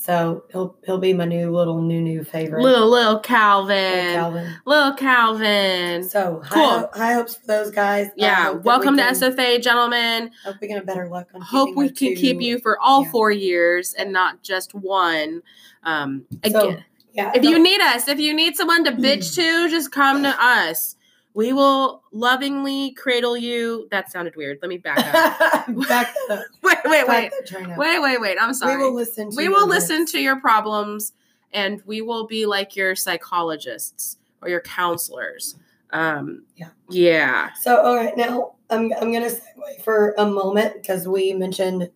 So he'll he'll be my new little new new favorite. little little Calvin. Little Calvin. Little Calvin. So Cool. high, high hopes for those guys. Yeah. Welcome we to can- SFA, gentlemen. Hope we get a better luck on. Hope we can keep you for all yeah. four years and not just one. Um, So, again, Yeah. if you need us, if you need someone to bitch to, just come to us. We will lovingly cradle you. That sounded weird. Let me back up. back that wait, wait, wait. that train up. Wait, wait, wait. I'm sorry. We will listen. To we will listen to your problems and we will be like your psychologists or your counselors. Um, Yeah. Yeah. So, all right, now I'm I'm gonna segue for a moment because we mentioned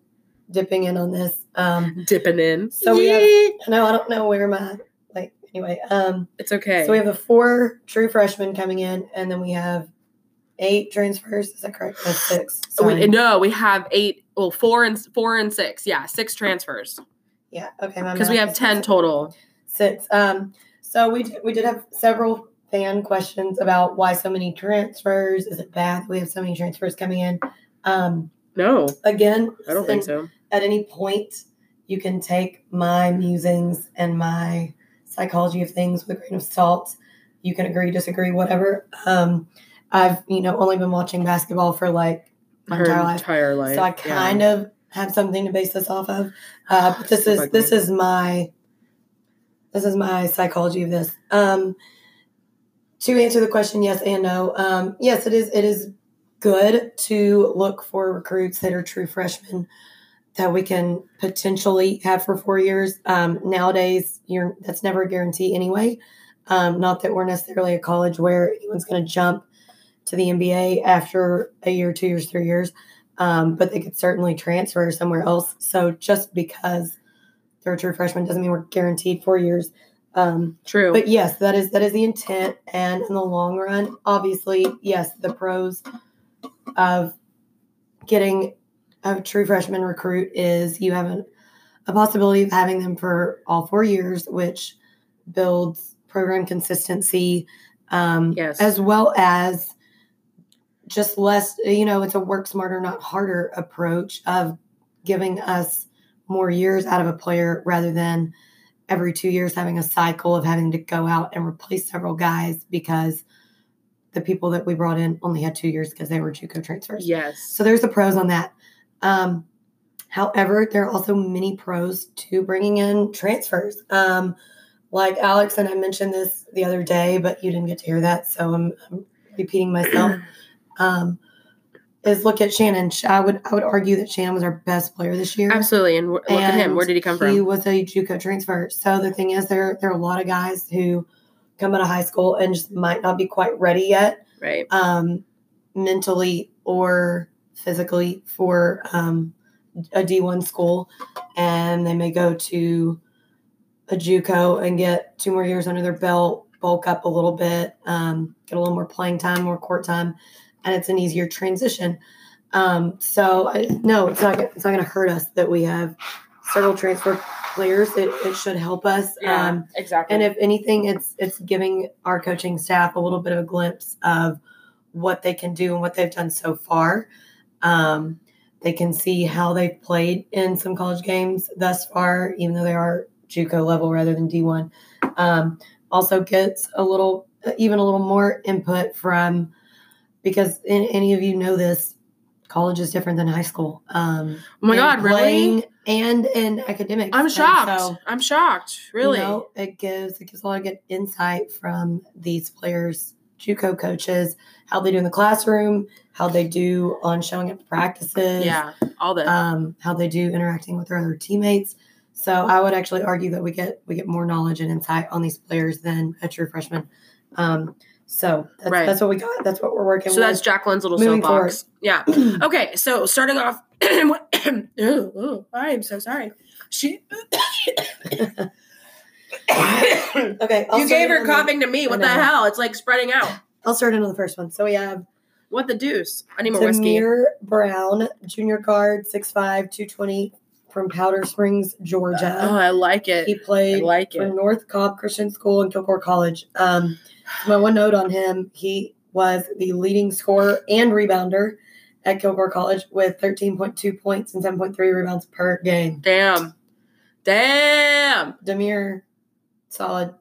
dipping in on this. Um, Dipping in. So we have- no, I don't know where my anyway. Um, It's okay. so we have the four true freshmen coming in, and then we have eight transfers. Is that correct? That's six. We, no, we have eight. Well, four and four and six. Yeah, six transfers yeah. Okay. because we have ten six. total. Six. Um, so we did, we did have several fan questions about why so many transfers. Is it bad that we have so many transfers coming in? Um, No, again, I don't think so. At any point, you can take my musings and my psychology of things with a grain of salt. You can agree, disagree, whatever. Um, I've you know only been watching basketball for like my Her entire life, entire life. so I kind of have something to base this off of. Uh, but this is Like this me. is my this is my psychology of this. Um, to answer the question, yes and no. Um, yes, it is. It is good to look for recruits that are true freshmen that we can potentially have for four years. Um, nowadays, you're that's never a guarantee anyway. Um, not that we're necessarily a college where anyone's going to jump to the NBA after a year, two years, three years, um, but they could certainly transfer somewhere else. So just because they're a true freshman doesn't mean we're guaranteed four years. Um, True. but yes, that is that is the intent, and in the long run, obviously, yes, the pros of getting a true freshman recruit is you have a, a possibility of having them for all four years, which builds program consistency, um, Yes. as well as just less. You know, it's a work smarter, not harder approach of giving us more years out of a player rather than every two years having a cycle of having to go out and replace several guys because the people that we brought in only had two years because they were JUCO transfers. yes. So there's the pros on that. Um, however, there are also many pros to bringing in transfers. Um, like Alex and I mentioned this the other day, but you didn't get to hear that, so I'm, I'm repeating myself. Um, is look at Shannon. I would I would argue that Shannon was our best player this year. Absolutely. And look at him. Where did he come from? He was a JUCO transfer. So the thing is, there there are a lot of guys who come out of high school and just might not be quite ready yet, Right. um, mentally or physically for um, a D one school, and they may go to a JUCO and get two more years under their belt, bulk up a little bit, um, get a little more playing time, more court time, and it's an easier transition. Um, so I, no, it's not. gonna- It's not going to hurt us that we have several transfer players. It, it should help us. Um, exactly. and if anything, it's it's giving our coaching staff a little bit of a glimpse of what they can do and what they've done so far. Um, They can see how they've played in some college games thus far, even though they are JUCO level rather than D1. Um, also gets a little, even a little more input from, because in, any of you know this, college is different than high school. Um, Oh my god, really? And in academics. I'm shocked. so, I'm shocked. Really? you know, it gives it gives a lot of good insight from these players, JUCO coaches, how they do in the classroom, how they do on showing up to practices, yeah. All that. um, how they do interacting with their other teammates. So I would actually argue that we get we get more knowledge and insight on these players than a true freshman. Um, so that's, Right. that's what we got. That's what we're working so with. that's Jacqueline's little moving soapbox. Yeah. Okay. So starting off. ooh, ooh, I'm so sorry. She. okay. I'll you gave her on the- coughing to me. What the hell? It's like spreading out. I'll start into the first one. So we have What the deuce? I need more whiskey. Tamir Brown, junior guard, 6'5", 220 from Powder Springs, Georgia. Oh, I like it. he played I like for it. North Cobb Christian School and Kilgore College. Um, my one note on him, he was the leading scorer and rebounder at Kilgore College with 13.2 points and 7.3 rebounds per game. Damn. Damn. Demir, solid.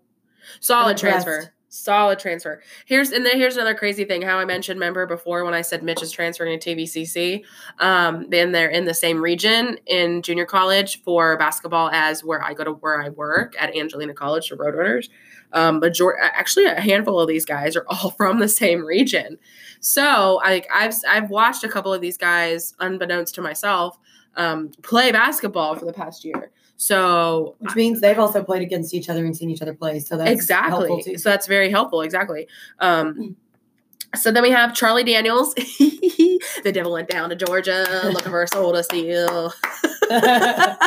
Solid transfer. Solid transfer. Here's and then here's another crazy thing. How I mentioned, remember before when I said Mitch is transferring to TVCC, um, then they're in the same region in junior college for basketball as where I go to where I work at Angelina College for Roadrunners. Um, major- actually, a handful of these guys are all from the same region. So, like, I've I've watched a couple of these guys, unbeknownst to myself, um, play basketball for the past year. So Which means they've also played against each other and seen each other play. So that's helpful exactly too. so that's very helpful exactly. Um so then we have charlie daniels. The devil went down to georgia. Looking for a soul to steal.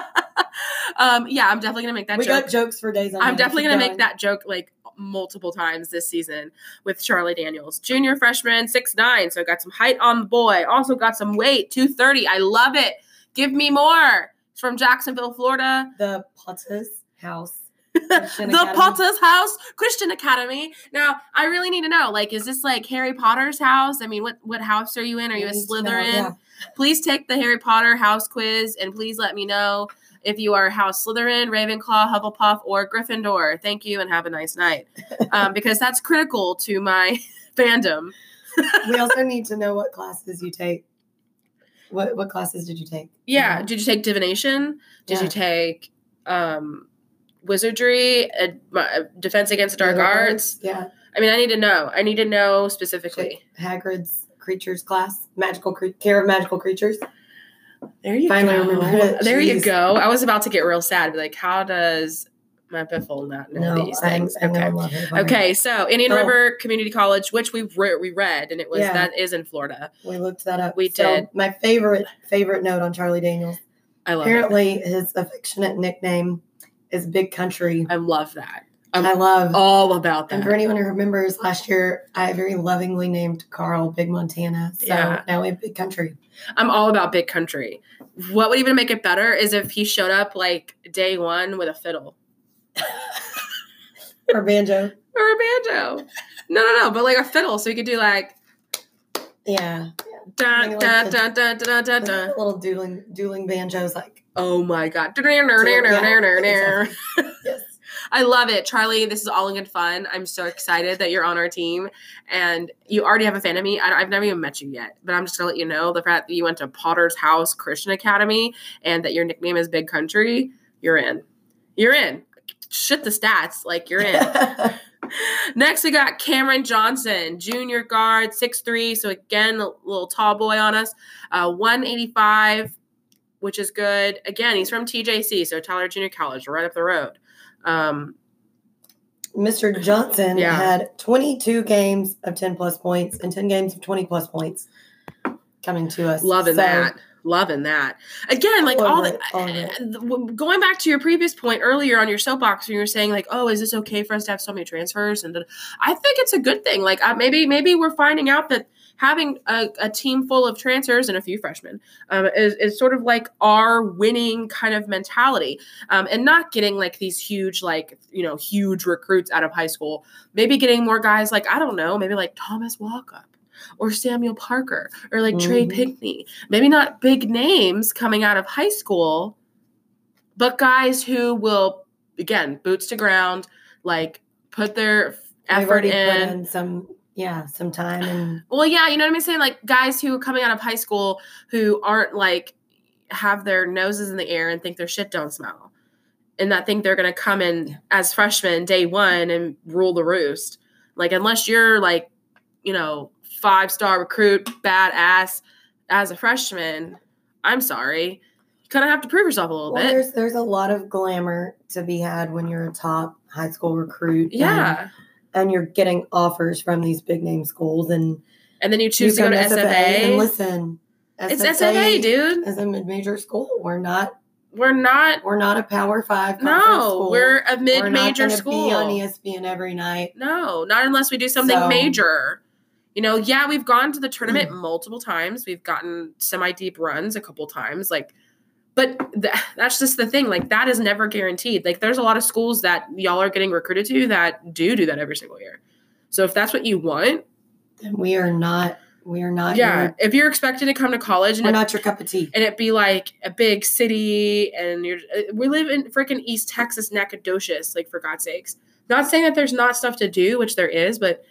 Um yeah i'm definitely gonna make that we joke. got jokes for days on i'm definitely gonna going. make that joke like multiple times this season with charlie daniels. Junior freshman six nine so got some height on the boy. Also got some weight 230 i love it. Give me more From jacksonville florida the Potter's house. The Potter's House Christian Academy. Now, I really need to know, like, is this like Harry Potter's house? I mean, what what house are you in? Are you a I need to know, Slytherin? yeah. Please take the Harry Potter house quiz and please let me know if you are House Slytherin, Ravenclaw, Hufflepuff, or Gryffindor. Thank you and have a nice night, um, because that's critical to my fandom. we also need to know what classes you take. What what classes did you take? Yeah. Did you take divination? Did Yeah. you take um, wizardry, defense against dark arts? Yeah. I mean, I need to know. I need to know specifically. Hagrid's creatures class, magical cre- care of magical creatures. There you Finally go. There you go. I was about to get real sad. Like, how does my biffle not know No, these I'm, things? I'm okay. Harry Okay, so Indian Oh. River Community College, which we re- we read, and it was Yeah. that is in Florida. We looked that up. We So, did. My favorite favorite note on Charlie Daniels. I love it. Apparently, his affectionate nickname is Big Country. I love that. I'm I love. all about that. And for anyone who remembers, last year I very lovingly named Carl Big Montana. So Yeah. now we have Big Country. I'm all about big country. What would even make it better is if he showed up like day one with a fiddle Or banjo. or a banjo. No, no, no, but like a fiddle, so you could do like Yeah. dun Maybe dun like the- dun dun dun dun dun. Little dueling dueling banjos like Oh my god. yeah, yes. I love it. Charlie, this is all in good fun. I'm so excited that you're on our team and you already have a fan of me. I, have never even met you yet, but I'm just going to let you know the fact that you went to Potter's House Christian Academy and that your nickname is Big Country, you're in. You're in. Shit the stats. Like, you're in. Next, we got Cameron Johnson, junior guard, 6'3. So, again, a little tall boy on us. Uh, 185, which is good. Again, he's from TJC, so Tyler Junior College, right up the road. Um, Mr. Johnson Yeah. had 22 games of 10 plus points and 10 games of 20 plus points coming to us. loving So, that. Loving that. Again, like All all the, it, all it. uh, going back to your previous point earlier on your soapbox, when you were saying like, "Oh, is this okay for us to have so many transfers?" And I think it's a good thing. Like uh, maybe maybe we're finding out that having a, a team full of transfers and a few freshmen um, is, is sort of like our winning kind of mentality, um, and not getting like these huge like you know huge recruits out of high school. Maybe getting more guys like I don't know, maybe like Thomas Walkup. Or Samuel Parker or like Trey Mhm. Pinkney. Maybe not big names coming out of high school, but guys who will again boots to ground, like put their effort in. put in some, yeah, some time and Well, yeah, you know what I'm saying? Like guys who are coming out of high school who aren't like have their noses in the air and think their shit don't smell. And not think they're gonna come in Yeah. as freshmen day one and rule the roost. Like unless you're like, you know, five star recruit, badass as a freshman, I'm sorry. You kinda have to prove yourself a little well, bit. there's there's a lot of glamour to be had when you're a top high school recruit. Yeah. and, you're getting offers from these big name schools, and And then you choose you to go to come SFA. And listen, it's SFA, dude. Is a mid major school. We're not. We're not We're not a Power Five. no, school. we're a We're not mid-major school. Be on ESPN every night. No, not unless we do something So- major. You know, yeah, we've gone to the tournament Mm. multiple times. We've gotten semi-deep runs a couple times. Like, but th- that's just the thing. Like, that is never guaranteed. Like, there's a lot of schools that y'all are getting recruited to that do do that every single year. So if that's what you want, Then we are not. We are not. yeah, Your, if you're expected to come to college and we're it, not your cup of tea. and it be like a big city and you're uh, we live in freaking East Texas, Nacogdoches, like for God's sakes. Not saying that there's not stuff to do, which there is, but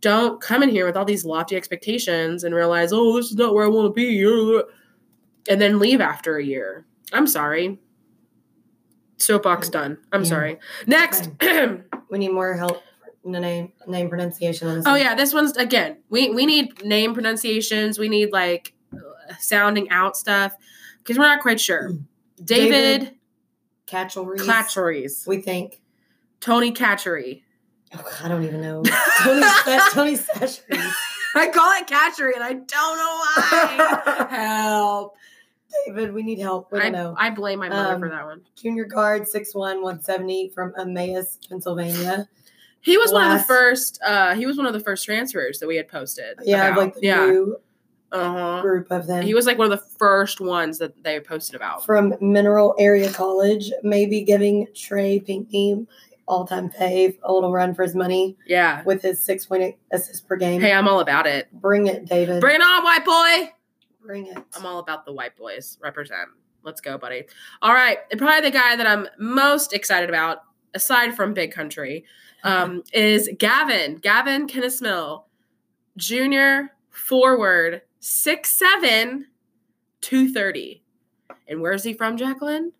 don't come in here with all these lofty expectations and realize, oh, this is not where I want to be, and then leave after a year. I'm sorry. Soapbox done. I'm Yeah. sorry. Next. We need more help. in The name name pronunciation on this. oh one. yeah, this one's again. We we need name pronunciations. We need like uh, sounding out stuff because we're not quite sure. David, David Catchell Clatcheries. We think. Tony Catchery. Oh, I don't even know. Tony Sa- Tony. I call it Catchery and I don't know why. Help. David, we need help. We don't I, know. I blame my mother Um, for that one. Junior guard, 6'1", 170 from Emmaus, Pennsylvania. He was one of the first uh he was one of the first transfers that we had posted. Yeah, about. like the yeah. new uh-huh. group of them. He was like one of the first ones that they posted about. from Mineral Area College, maybe giving Trey Pinkney, my all-time fave, a little run for his money Yeah. with his 6.8 assists per game. Hey, I'm all about it. Bring it, David. Bring it on, white boy. Bring it. I'm all about the white boys. Represent. Let's go, buddy. All right. And probably the guy that I'm most excited about, aside from Big Country, um, is Gavin. Gavin Kensmil, junior, forward, 6'7, 230. And where's he from, Jacqueline?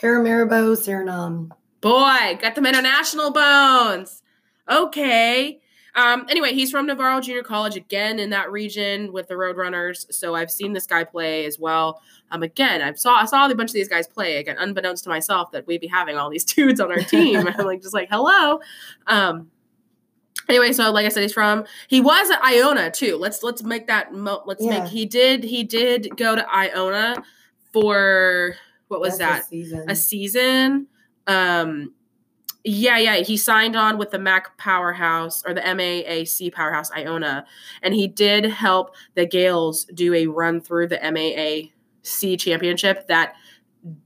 Paramaribo, Suriname. Boy, got them international bones. Okay. Um, anyway, he's from Navarro Junior College again in that region with the Roadrunners. So I've seen this guy play as well. Um, again, I saw I saw a bunch of these guys play again, unbeknownst to myself that we'd be having all these dudes on our team. I'm like just like hello. Um, anyway, so like I said, he's from he was at Iona too. Let's let's make that mo- let's Yeah. make he did he did go to Iona for what was That's that? the season. a season. Um, yeah, yeah, he signed on with the Mac Powerhouse or the MAAC Powerhouse Iona, and he did help the Gaels do a run through the MAAC championship that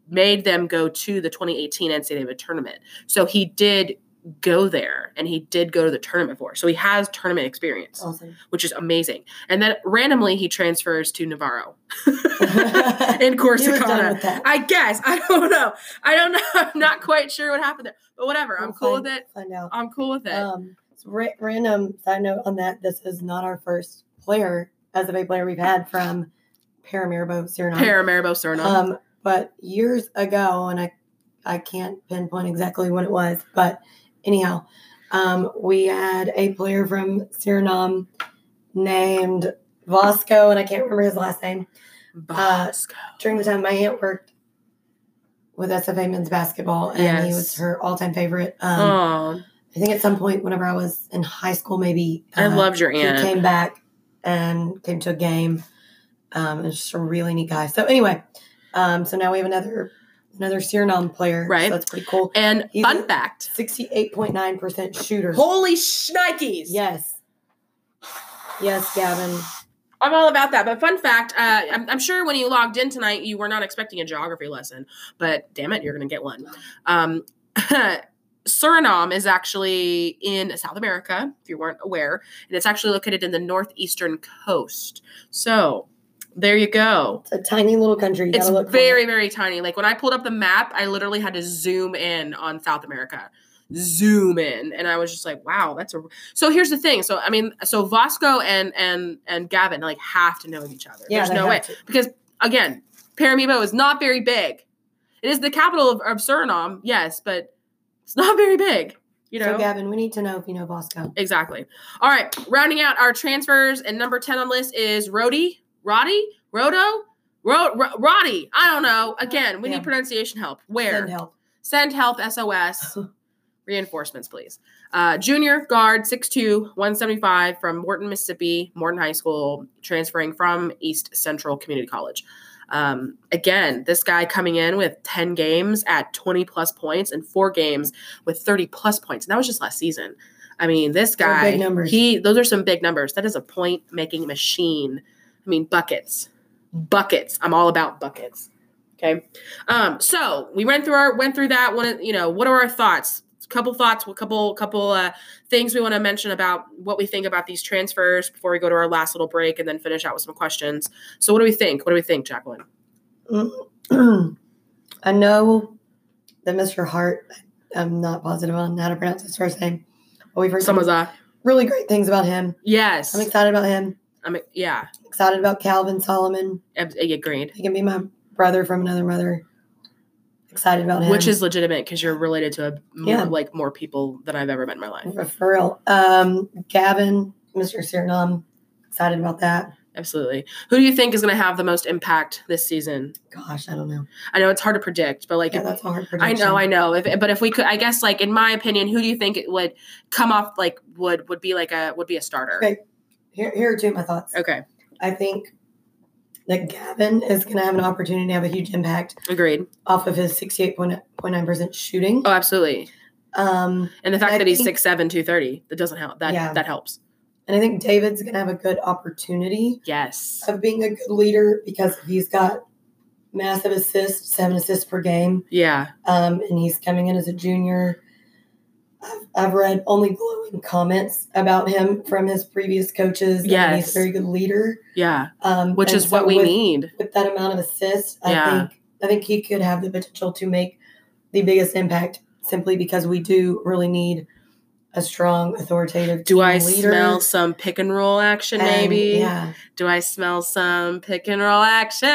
made them go to the 2018 NCAA tournament. So he did go there and he did go to the tournament for. So he has tournament experience, awesome. which is amazing. And then randomly he transfers to Navarro in Corsicana. done with that. I guess. I don't know. I don't know. I'm not quite sure what happened there. But whatever. I'm cool find- with it. Find out. I'm cool with it. Um, ra- random side note on that: this is not our first player as of a player we've had from Paramaribo, Suriname. Paramaribo Suriname. Um, but years ago, and I, I can't pinpoint exactly when it was, but anyhow, um, we had a player from Suriname named Vasco, and I can't remember his last name. Bosco. During the time my aunt worked with SFA men's basketball, and he was her all-time favorite. Um, I think at some point, whenever I was in high school, maybe I uh, loved your aunt. he came back and came to a game. Um, and just a really neat guy. So anyway, um, so now we have another another Suriname player. Right. So that's pretty cool. and He's fun fact. Sixty-eight point nine percent shooter. Holy shnikes. Yes. Yes, Gavin. I'm all about that. But fun fact, uh, I'm, I'm sure when you logged in tonight, you were not expecting a geography lesson, but damn it, you're going to get one. Um, Suriname is actually in South America, if you weren't aware, and it's actually located in the northeastern coast. So there you go. It's a tiny little country. You It's look for it. very, very tiny. Like when I pulled up the map, I literally had to zoom in on South America. Zoom in. And I was just like, wow, that's a so here's the thing. So I mean, so Vasco and and and Gavin like have to know each other. Yeah, There's no way. to. Because again, Paramaribo is not very big. It is the capital of, of Suriname, yes, but it's not very big. You know? So, Gavin, we need to know if you know Bosco. Exactly. All right. Rounding out our transfers, and number 10 on the list is Rody, Roddy, Rodo, Ro- Ro- Roddy. I don't know. Again, we Yeah. need pronunciation help. Where? Send help. Send help SOS. Reinforcements, please. Uh, junior guard, 6'2, 175 from Morton, Mississippi, Morton High School, transferring from East Central Community College. Um, again, this guy coming in with 10 games at 20 plus points and four games with 30 plus points. And that was just last season. I mean, this guy, he, those are some big numbers. That is a point making machine. I mean, buckets, buckets. I'm all about buckets. Okay. Um, so we went through our went through that one. You know, what are our thoughts? Couple thoughts, a couple couple uh, things we want to mention about what we think about these transfers before we go to our last little break, and then finish out with some questions. So, what do we think? What do we think, Jacqueline? I know that Mr. Hart, I'm not positive on how to pronounce his first name, but we've heard some really great things about him. Yes. I'm excited about him. I mean, yeah. Excited about Calvin Solomon. Agreed. He can be my brother from another mother. Excited about him. Which is legitimate because you're related to a more, Yeah. like more people than I've ever met in my life. for, real. Um, Gavin, Mr. Suriname. Excited about that. Absolutely. Who do you think is going to have the most impact this season? Gosh, I don't know. I know it's hard to predict, but like Yeah, if- that's hard I know, I know. If, but if we could, I guess, like in my opinion, who do you think it would come off like would would be like a would be a starter? Okay. Here, here are two of my thoughts. Okay, I think that Gavin is going to have an opportunity to have a huge impact agreed. off of his 68.9% shooting. Oh, absolutely. Um, And the fact I that he's think- six seven, two thirty, that doesn't help. That Yeah. that helps. and I think David's going to have a good opportunity Yes. of being a good leader because he's got massive assists, seven assists per game. Yeah. um, and he's coming in as a junior. I've, I've read only glowing comments about him from his previous coaches. Yeah, he's a very good leader. Yeah. Um, Which is what we with, need. with that amount of assists. I Yeah. think I think he could have the potential to make the biggest impact simply because we do really need a strong, authoritative. Do I leader. smell some pick and roll action? And, Maybe. yeah. Do I smell some pick and roll action?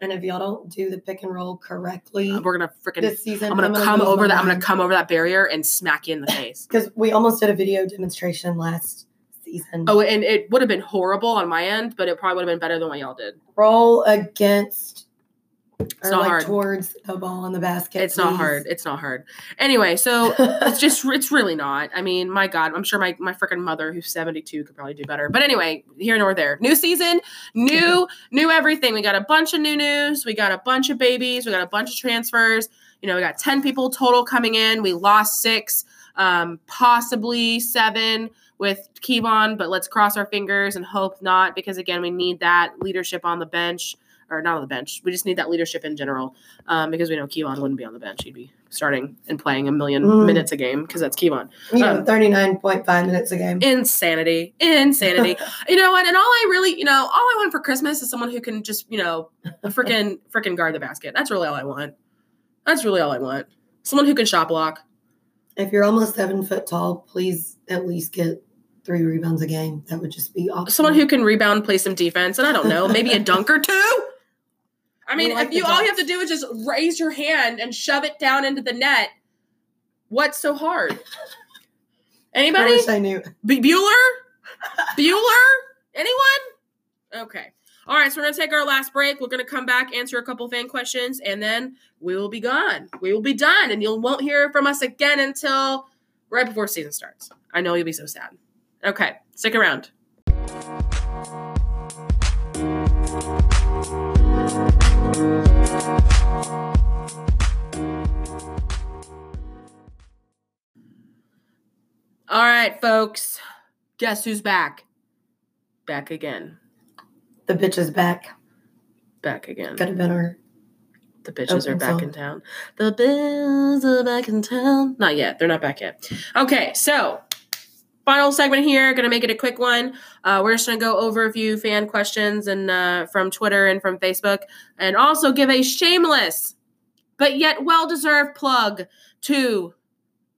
And if y'all don't do the pick and roll correctly uh, We're gonna freaking. this season, I'm gonna come over that. I'm gonna come over that barrier and smack you in the face. Because we almost did a video demonstration last season. Oh, and it would have been horrible on my end, but it probably would have been better than what y'all did. roll against or not like hard. towards the ball in the basket. It's not hard. It's not hard. Anyway, so it's just it's really not. I mean, my God, I'm sure my my freaking mother, who's 72, could probably do better. But anyway, here nor there. New season, new new everything. We got a bunch of new news. We got a bunch of babies. We got a bunch of transfers. You know, we got 10 people total coming in. We lost six, um, possibly seven with Kevon, but let's cross our fingers and hope not, because again, we need that leadership on the bench. Or not on the bench. We just need that leadership in general um, because we know Kevon wouldn't be on the bench. He'd be starting and playing a million Mm. minutes a game because that's Kevon. You know, Um, thirty nine point five minutes a game. Insanity. Insanity. you know what? And all I really, you know, all I want for Christmas is someone who can just, you know, freaking freaking guard the basket. That's really all I want. That's really all I want. Someone who can shot block. If you're almost seven foot tall, please at least get three rebounds a game. That would just be awesome. Someone who can rebound, play some defense, and I don't know, maybe a dunk or two. I mean, like if you all you have to do is just raise your hand and shove it down into the net, what's so hard? I Anybody? wish I knew. B- Bueller? Bueller? Anyone? Okay. All right, so we're going to take our last break. We're going to come back, answer a couple fan questions, and then we will be gone. We will be done, and you won't hear from us again until right before season starts. I know you'll be so sad. Okay, stick around. All right, folks. Guess who's back? Back again. The bitch is back. Back again. Have been our The bitches are back song. in town. The bitches are back in town. Not yet. They're not back yet. Okay, so final segment here. Gonna make it a quick one. Uh, we're just gonna go over a few fan questions and uh, from Twitter and from Facebook, and also give a shameless but yet well-deserved plug to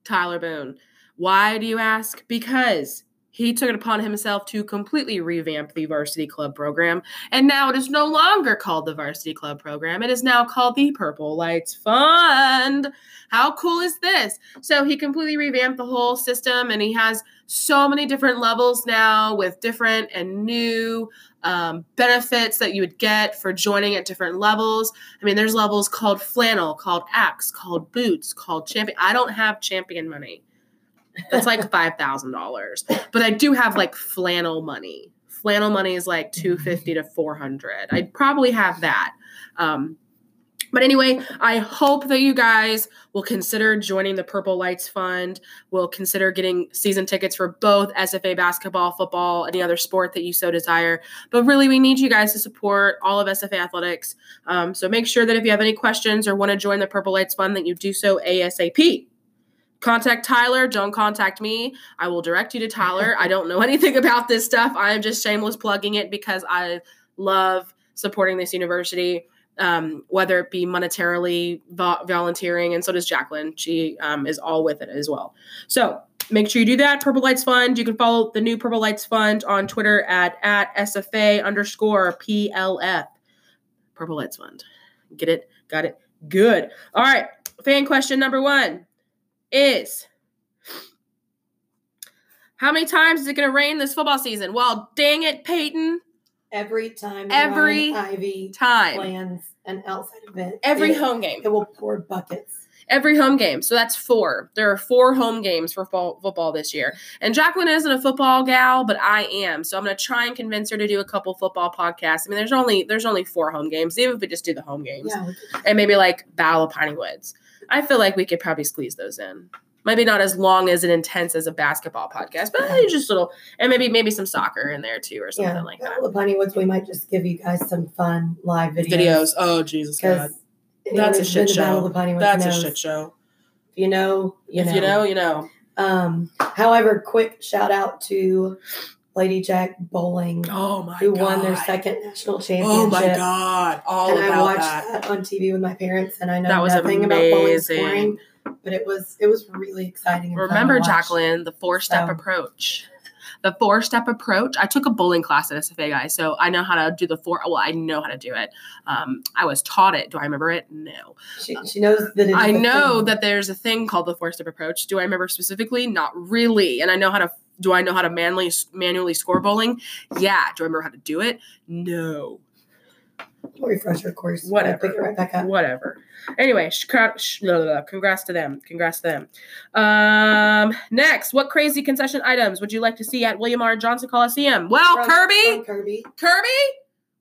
Tyler Boone. Why do you ask? Because he took it upon himself to completely revamp the varsity club program, and now it is no longer called the varsity club program. It is now called the Purple Lights Fund. How cool is this? So he completely revamped the whole system, and he has so many different levels now with different and new um, benefits that you would get for joining at different levels. I mean, there's levels called flannel, called axe, called boots, called champion. I don't have champion money. That's like five thousand dollars, but I do have like flannel money. Flannel money is like two fifty to four hundred. I probably have that. Um, but anyway, I hope that you guys will consider joining the Purple Lights Fund. Will consider getting season tickets for both SFA basketball, football, any other sport that you so desire. But really, we need you guys to support all of SFA athletics. Um, so make sure that if you have any questions or want to join the Purple Lights Fund, that you do so ASAP. Contact Tyler. Don't contact me. I will direct you to Tyler. I don't know anything about this stuff. I am just shameless plugging it because I love supporting this university um, whether it be monetarily, vo- volunteering, and so does Jacqueline. She um, is all with it as well. So make sure you do that. Purple Lights Fund. You can follow the new Purple Lights Fund on Twitter at at SFA underscore PLF. Purple Lights Fund. Get it? Got it? Good. All right. Fan question number one is How many times is it going to rain this football season? Well, dang it, Peyton. Every time Every Ryan Ivey Time. plans an outside event, Every it, home game. it will pour buckets. Every home game. So that's four. There are four home games for fall, football this year. And Jacqueline isn't a football gal, but I am. So I'm going to try and convince her to do a couple football podcasts. I mean, there's only there's only four home games. Even if we just do the home games Yeah, and maybe like Battle of Piney Woods, I feel like we could probably squeeze those in. Maybe not as long as and intense as a basketball podcast, but Yeah. just little, and maybe maybe some soccer in there too, or something yeah. like that. Battle of Piney Woods, we might just give you guys some fun live videos. Videos. Oh Jesus God, That's a shit show. Battle of Piney Woods that's a shit show. If you know, you if know. you know, you know. Um, however, quick shout out to Lady Jack Bowling, Oh my who god. won their second national championship. Oh my god! All and I watched that. that. on TV with my parents, and I know That was nothing about bowling scoring, but it was it was really exciting. and fun to Remember. Jacqueline, the four step So- approach. The four step approach. I took a bowling class at SFA, guys, so I know how to do the four. Well, I know how to do it. Um, I was taught it. Do I remember it? No. She, she knows that I know thing. that there's a thing called the four step approach. Do I remember specifically? Not really. And I know how to. Do I know how to manually manually score bowling? Yeah. Do I remember how to do it? No. refresher course. I'll Whatever. Pick it right back up. whatever. Anyway, sh- sh- congrats to them. Congrats to them. Um, next, what crazy concession items would you like to see at William R. Johnson Coliseum? Well, From- Kirby, from Kirby. Kirby,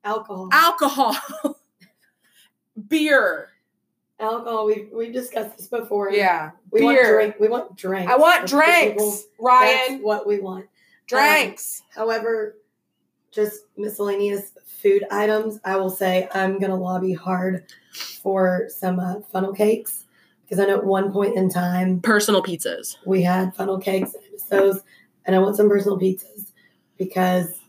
Alcohol. alcohol, beer. Alcohol. We've we've discussed this before. Yeah, We want drink. We want drinks. I want for the people. drinks, That's what we want. Drinks. However, just miscellaneous food items, I will say I'm going to lobby hard for some uh, funnel cakes because I know at one point in time Personal pizzas. we had funnel cakes and those, and I want some personal pizzas because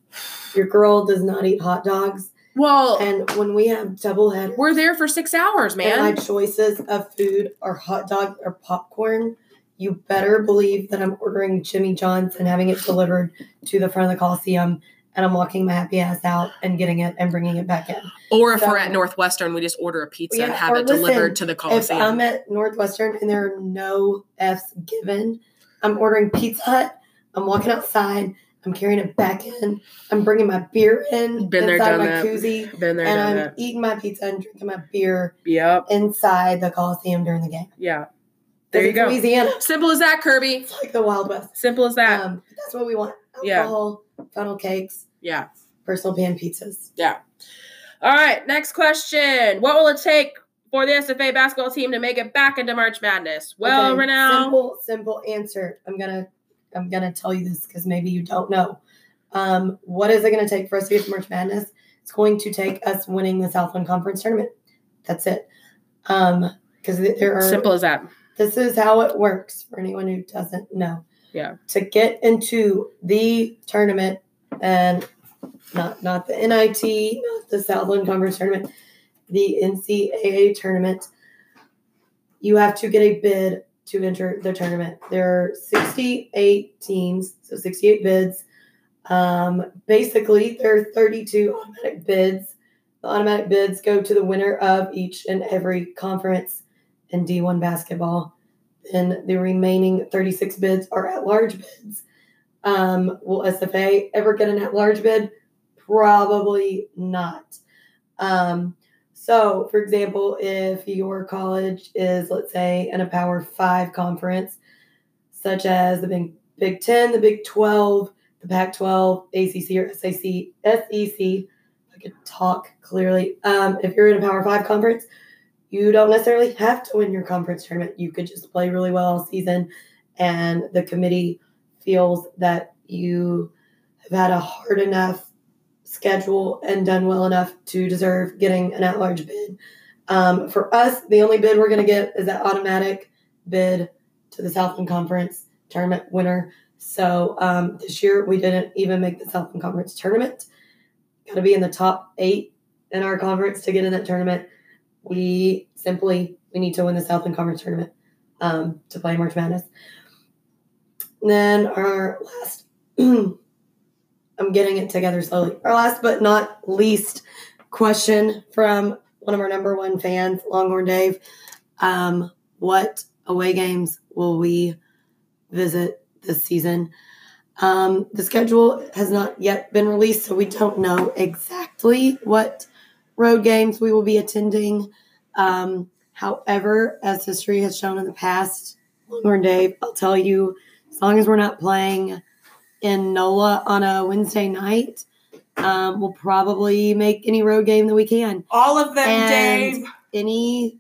your girl does not eat hot dogs. Well, And when we have double head, we're there for six hours, man. and my choices of food are hot dog or popcorn, you better believe that I'm ordering Jimmy John's and having it delivered to the front of the Coliseum. And I'm walking my happy ass out and getting it and bringing it back in. Or if So- we're at Northwestern, we just order a pizza and have it delivered to the Coliseum. If Coliseum. I'm at Northwestern and there are no F's given, I'm ordering Pizza Hut. I'm walking outside. I'm carrying it back in. I'm bringing my beer in Been there, inside done my that. koozie. Been there, and done I'm that. eating my pizza and drinking my beer Yep. inside the Coliseum during the game. Yeah. There you go. Louisiana. Simple as that, Kirby. It's like the Wild West. Simple as that. Um, that's what we want. Yeah. Funnel cakes, yeah. personal pan pizzas. Yeah. All right. Next question. What will it take for the SFA basketball team to make it back into March Madness? Well, Okay, Renell. Simple, simple answer. I'm gonna I'm gonna tell you this because maybe you don't know. Um, what is it gonna take for us to get to March Madness? It's going to take us winning the Southland Conference tournament. That's it. Um, because there are Simple as that. this is how it works for anyone who doesn't know. Yeah. To get into the tournament and not not the NIT, not the Southland Conference tournament, the NCAA tournament, you have to get a bid to enter the tournament. There are 68 teams, so 68 bids. Um, basically, there are 32 automatic bids. The automatic bids go to the winner of each and every conference in D1 basketball. And the remaining 36 bids are at large bids. Um, will SFA ever get an at large bid? Probably not. Um, so, for example, if your college is, let's say, in a Power Five conference, such as the Big, Big 10, the Big 12, the Pac 12, ACC, or SAC, SEC, I could talk clearly, um, if you're in a Power Five conference, you don't necessarily have to win your conference tournament. You could just play really well all season, and the committee feels that you have had a hard enough schedule and done well enough to deserve getting an at-large bid. Um, for us, the only bid we're going to get is that automatic bid to the Southland Conference tournament winner. So um, this year we didn't even make the Southland Conference tournament. Got to be in the top eight in our conference to get in that tournament. We simply we need to win the Southland Conference tournament um, to play March Madness. And then our last, I'm getting it together slowly. Our last but not least question from one of our number one fans, Longhorn Dave. Um, what away games will we visit this season? Um, the schedule has not yet been released, so we don't know exactly what road games we will be attending. Um, however, as history has shown in the past, Longhorn Dave, I'll tell you, as long as we're not playing in NOLA on a Wednesday night, um, we'll probably make any road game that we can. All of them, And- Dave. Any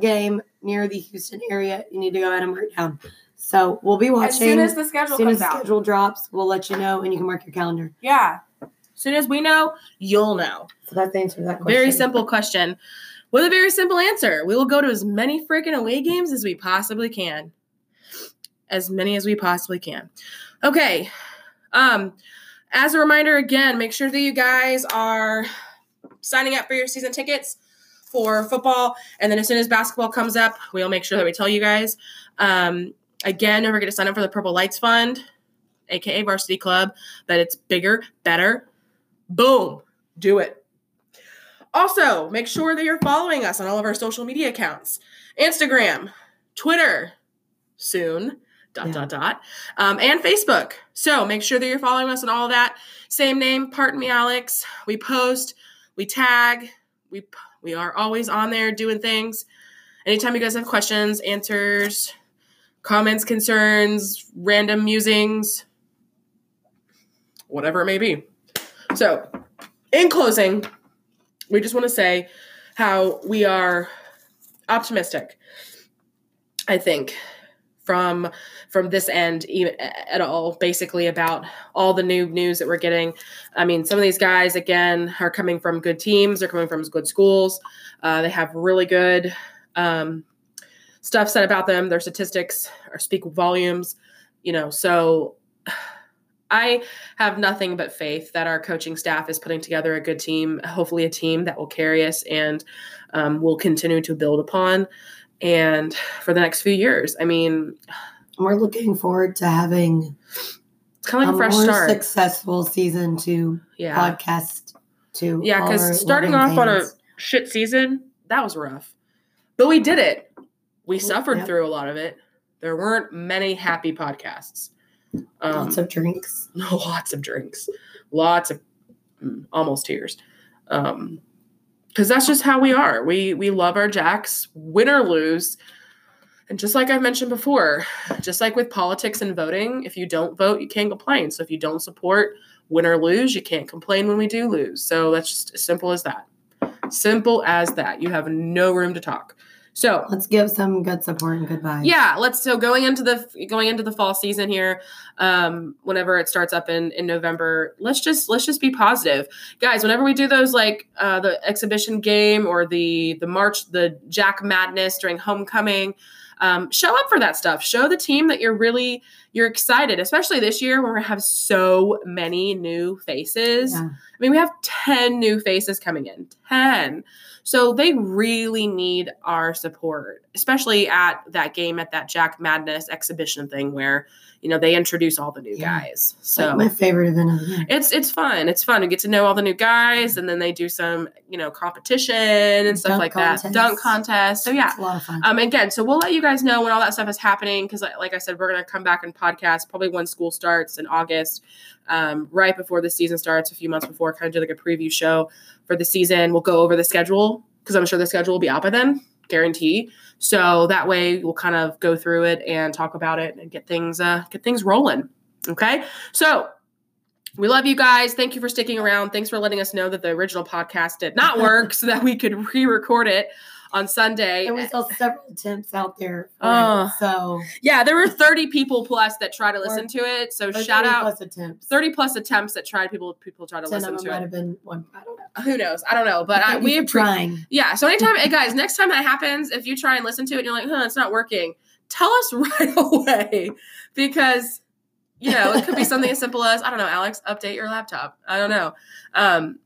game near the Houston area, you need to go ahead and mark it down. So we'll be watching. As soon as the schedule As soon comes as the out. schedule drops, we'll let you know, and you can mark your calendar. Yeah. As soon as we know, you'll know. So that's the answer to that question. Very simple question with a very simple answer. We will go to as many freaking away games as we possibly can. As many as we possibly can. Okay. Um, as a reminder, again, make sure that you guys are signing up for your season tickets for football. And then as soon as basketball comes up, we'll make sure that we tell you guys. Um, again, don't forget to sign up for the Purple Lights Fund, aka Varsity Club, that it's bigger, better. Boom. Do it. Also, make sure that you're following us on all of our social media accounts Instagram, Twitter, soon, dot, Yeah. dot, dot, um, and Facebook. So make sure that you're following us on all that. Same name, Pardon Me Alex. We post, we tag, we, we are always on there doing things. Anytime you guys have questions, answers, comments, concerns, random musings, whatever it may be. So, in closing, we just want to say how we are optimistic i think from from this end at all basically about all the new news that we're getting i mean some of these guys again are coming from good teams they're coming from good schools uh, they have really good um, stuff said about them their statistics are speak volumes you know so i have nothing but faith that our coaching staff is putting together a good team, hopefully a team that will carry us and um, will continue to build upon. And for the next few years, I mean, We're looking forward to having it's kind of like a fresh more start. successful season to yeah, podcast to yeah. Because starting off on a shit season, that was rough, but we did it. We suffered Yep. through a lot of it. There weren't many happy podcasts. Um, lots of drinks. lots of drinks, lots of mm, almost tears. Um, because that's just how we are. We we love our jacks, win or lose. And just like I've mentioned before, just like with politics and voting, if you don't vote, you can't complain. So if you don't support, win or lose, you can't complain when we do lose. So that's just as simple as that. Simple as that. You have no room to talk. So Let's give some good support and good vibes. yeah, let's so going into the going into the fall season here, um, whenever it starts up in in November, let's just let's just be positive, guys. Whenever we do those like uh, the exhibition game or the the March the Jack Madness during homecoming, um, show up for that stuff. Show the team that you're really you're excited, especially this year when we have so many new faces. Yeah. I mean, we have 10 new faces coming in. 10. So they really need our support, especially at that game at that Jack Madness exhibition thing where, you know, they introduce all the new Yeah. guys. So So my favorite event of the year. it's it's fun. It's fun. to get to know all the new guys and then they do some, you know, competition and stuff Dunk like that. Dunk contest. So yeah. It's a lot of fun. Um, again, so we'll let you guys know when all that stuff is happening because, like I said, we're going to come back and podcast probably when school starts in August, um, right before the season starts, a few months before, kind of do like a preview show for the season. We'll go over the schedule because I'm sure the schedule will be out by then, guarantee. So that way we'll kind of go through it and talk about it and get things uh, get things rolling. Okay, so. We love you guys. Thank you for sticking around. Thanks for letting us know that the original podcast did not work so that we could re record it on Sunday. and we saw several attempts out there. Oh. it, so Yeah, there were 30 people plus that try to listen to it. So shout 30 out plus attempts. 30 plus attempts that tried people people try to 10 listen to might it. have been one. I don't know. Who knows? I don't know, but I, we have trying. yeah. So anytime, hey guys, next time that happens, if you try and listen to it, and you're like, huh, it's not working. Tell us right away because you know it could be something as simple as I don't know, Alex, update your laptop. I don't know. Um,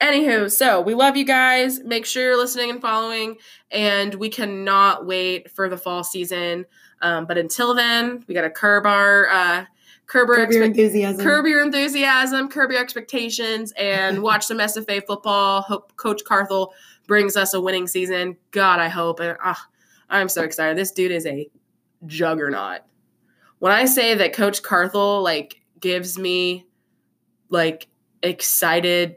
anywho, so we love you guys. Make sure you're listening and following, and we cannot wait for the fall season. Um, but until then, we got to curb our uh, curb Curb your enthusiasm. curb your enthusiasm, curb your expectations, and watch some SFA football. Hope Coach Carthel brings us a winning season. God, I hope. And ah, I'm so excited. This dude is a juggernaut. When I say that Coach Carthel like gives me like excited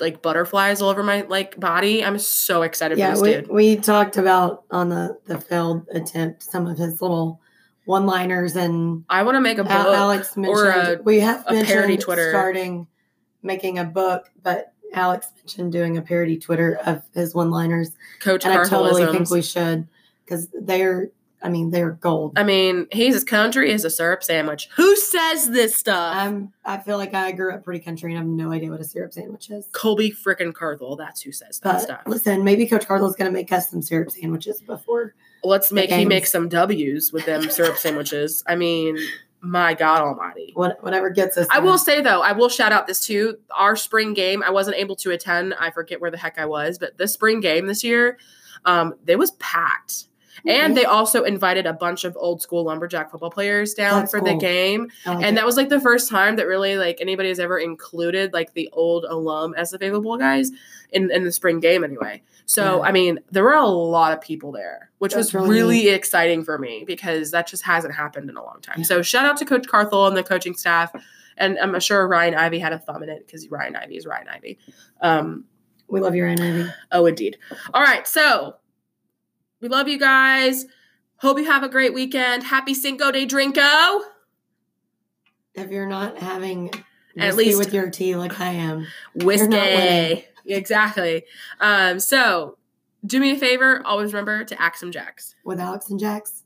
like butterflies all over my like body, I'm so excited for yeah, this we, dude. we talked about on the the failed attempt some of his little one liners and I want to make a book. Alex mentioned or a- we have a mentioned parody Twitter. starting making a book, but Alex mentioned doing a parody Twitter of his one liners, Coach and I totally think we should because they're I mean they're gold. I mean, he's his country is a syrup sandwich. Who says this stuff? I'm I feel like I grew up pretty country and I have no idea what a syrup sandwich is. Colby frickin' Carthel. That's who says that But stuff. listen, maybe Coach going to make us some syrup sandwiches before. Let's make he games. make some W's with them syrup sandwiches. I mean, my God Almighty. What, whatever gets us. I will say though, I will shout out this too. Our spring game, I wasn't able to attend. I forget where the heck I was, but the spring game this year, um, it was packed. And they also invited a bunch of old school lumberjack football players down That's for the game. Like and it. that was like the first time that really like anybody has ever included like the old alum as the favorable guys in, in the spring game anyway. So Yeah. I mean, there were a lot of people there, which That's was really really, exciting for me because that just hasn't happened in a long time. Yeah. So shout out to Coach Carthel and the coaching staff. And I'm sure Ryan Ivey had a thumb in it because Ryan Ivey is Ryan Ivey. Um, we love your Ivey. oh, indeed. All right. So we love you guys. Hope you have a great weekend. Happy Cinco de Drinko. If you're not having At least- with your tea like I am, whiskey. Exactly. Um, so do me a favor, always remember to axe some jacks. with Alex and Jax.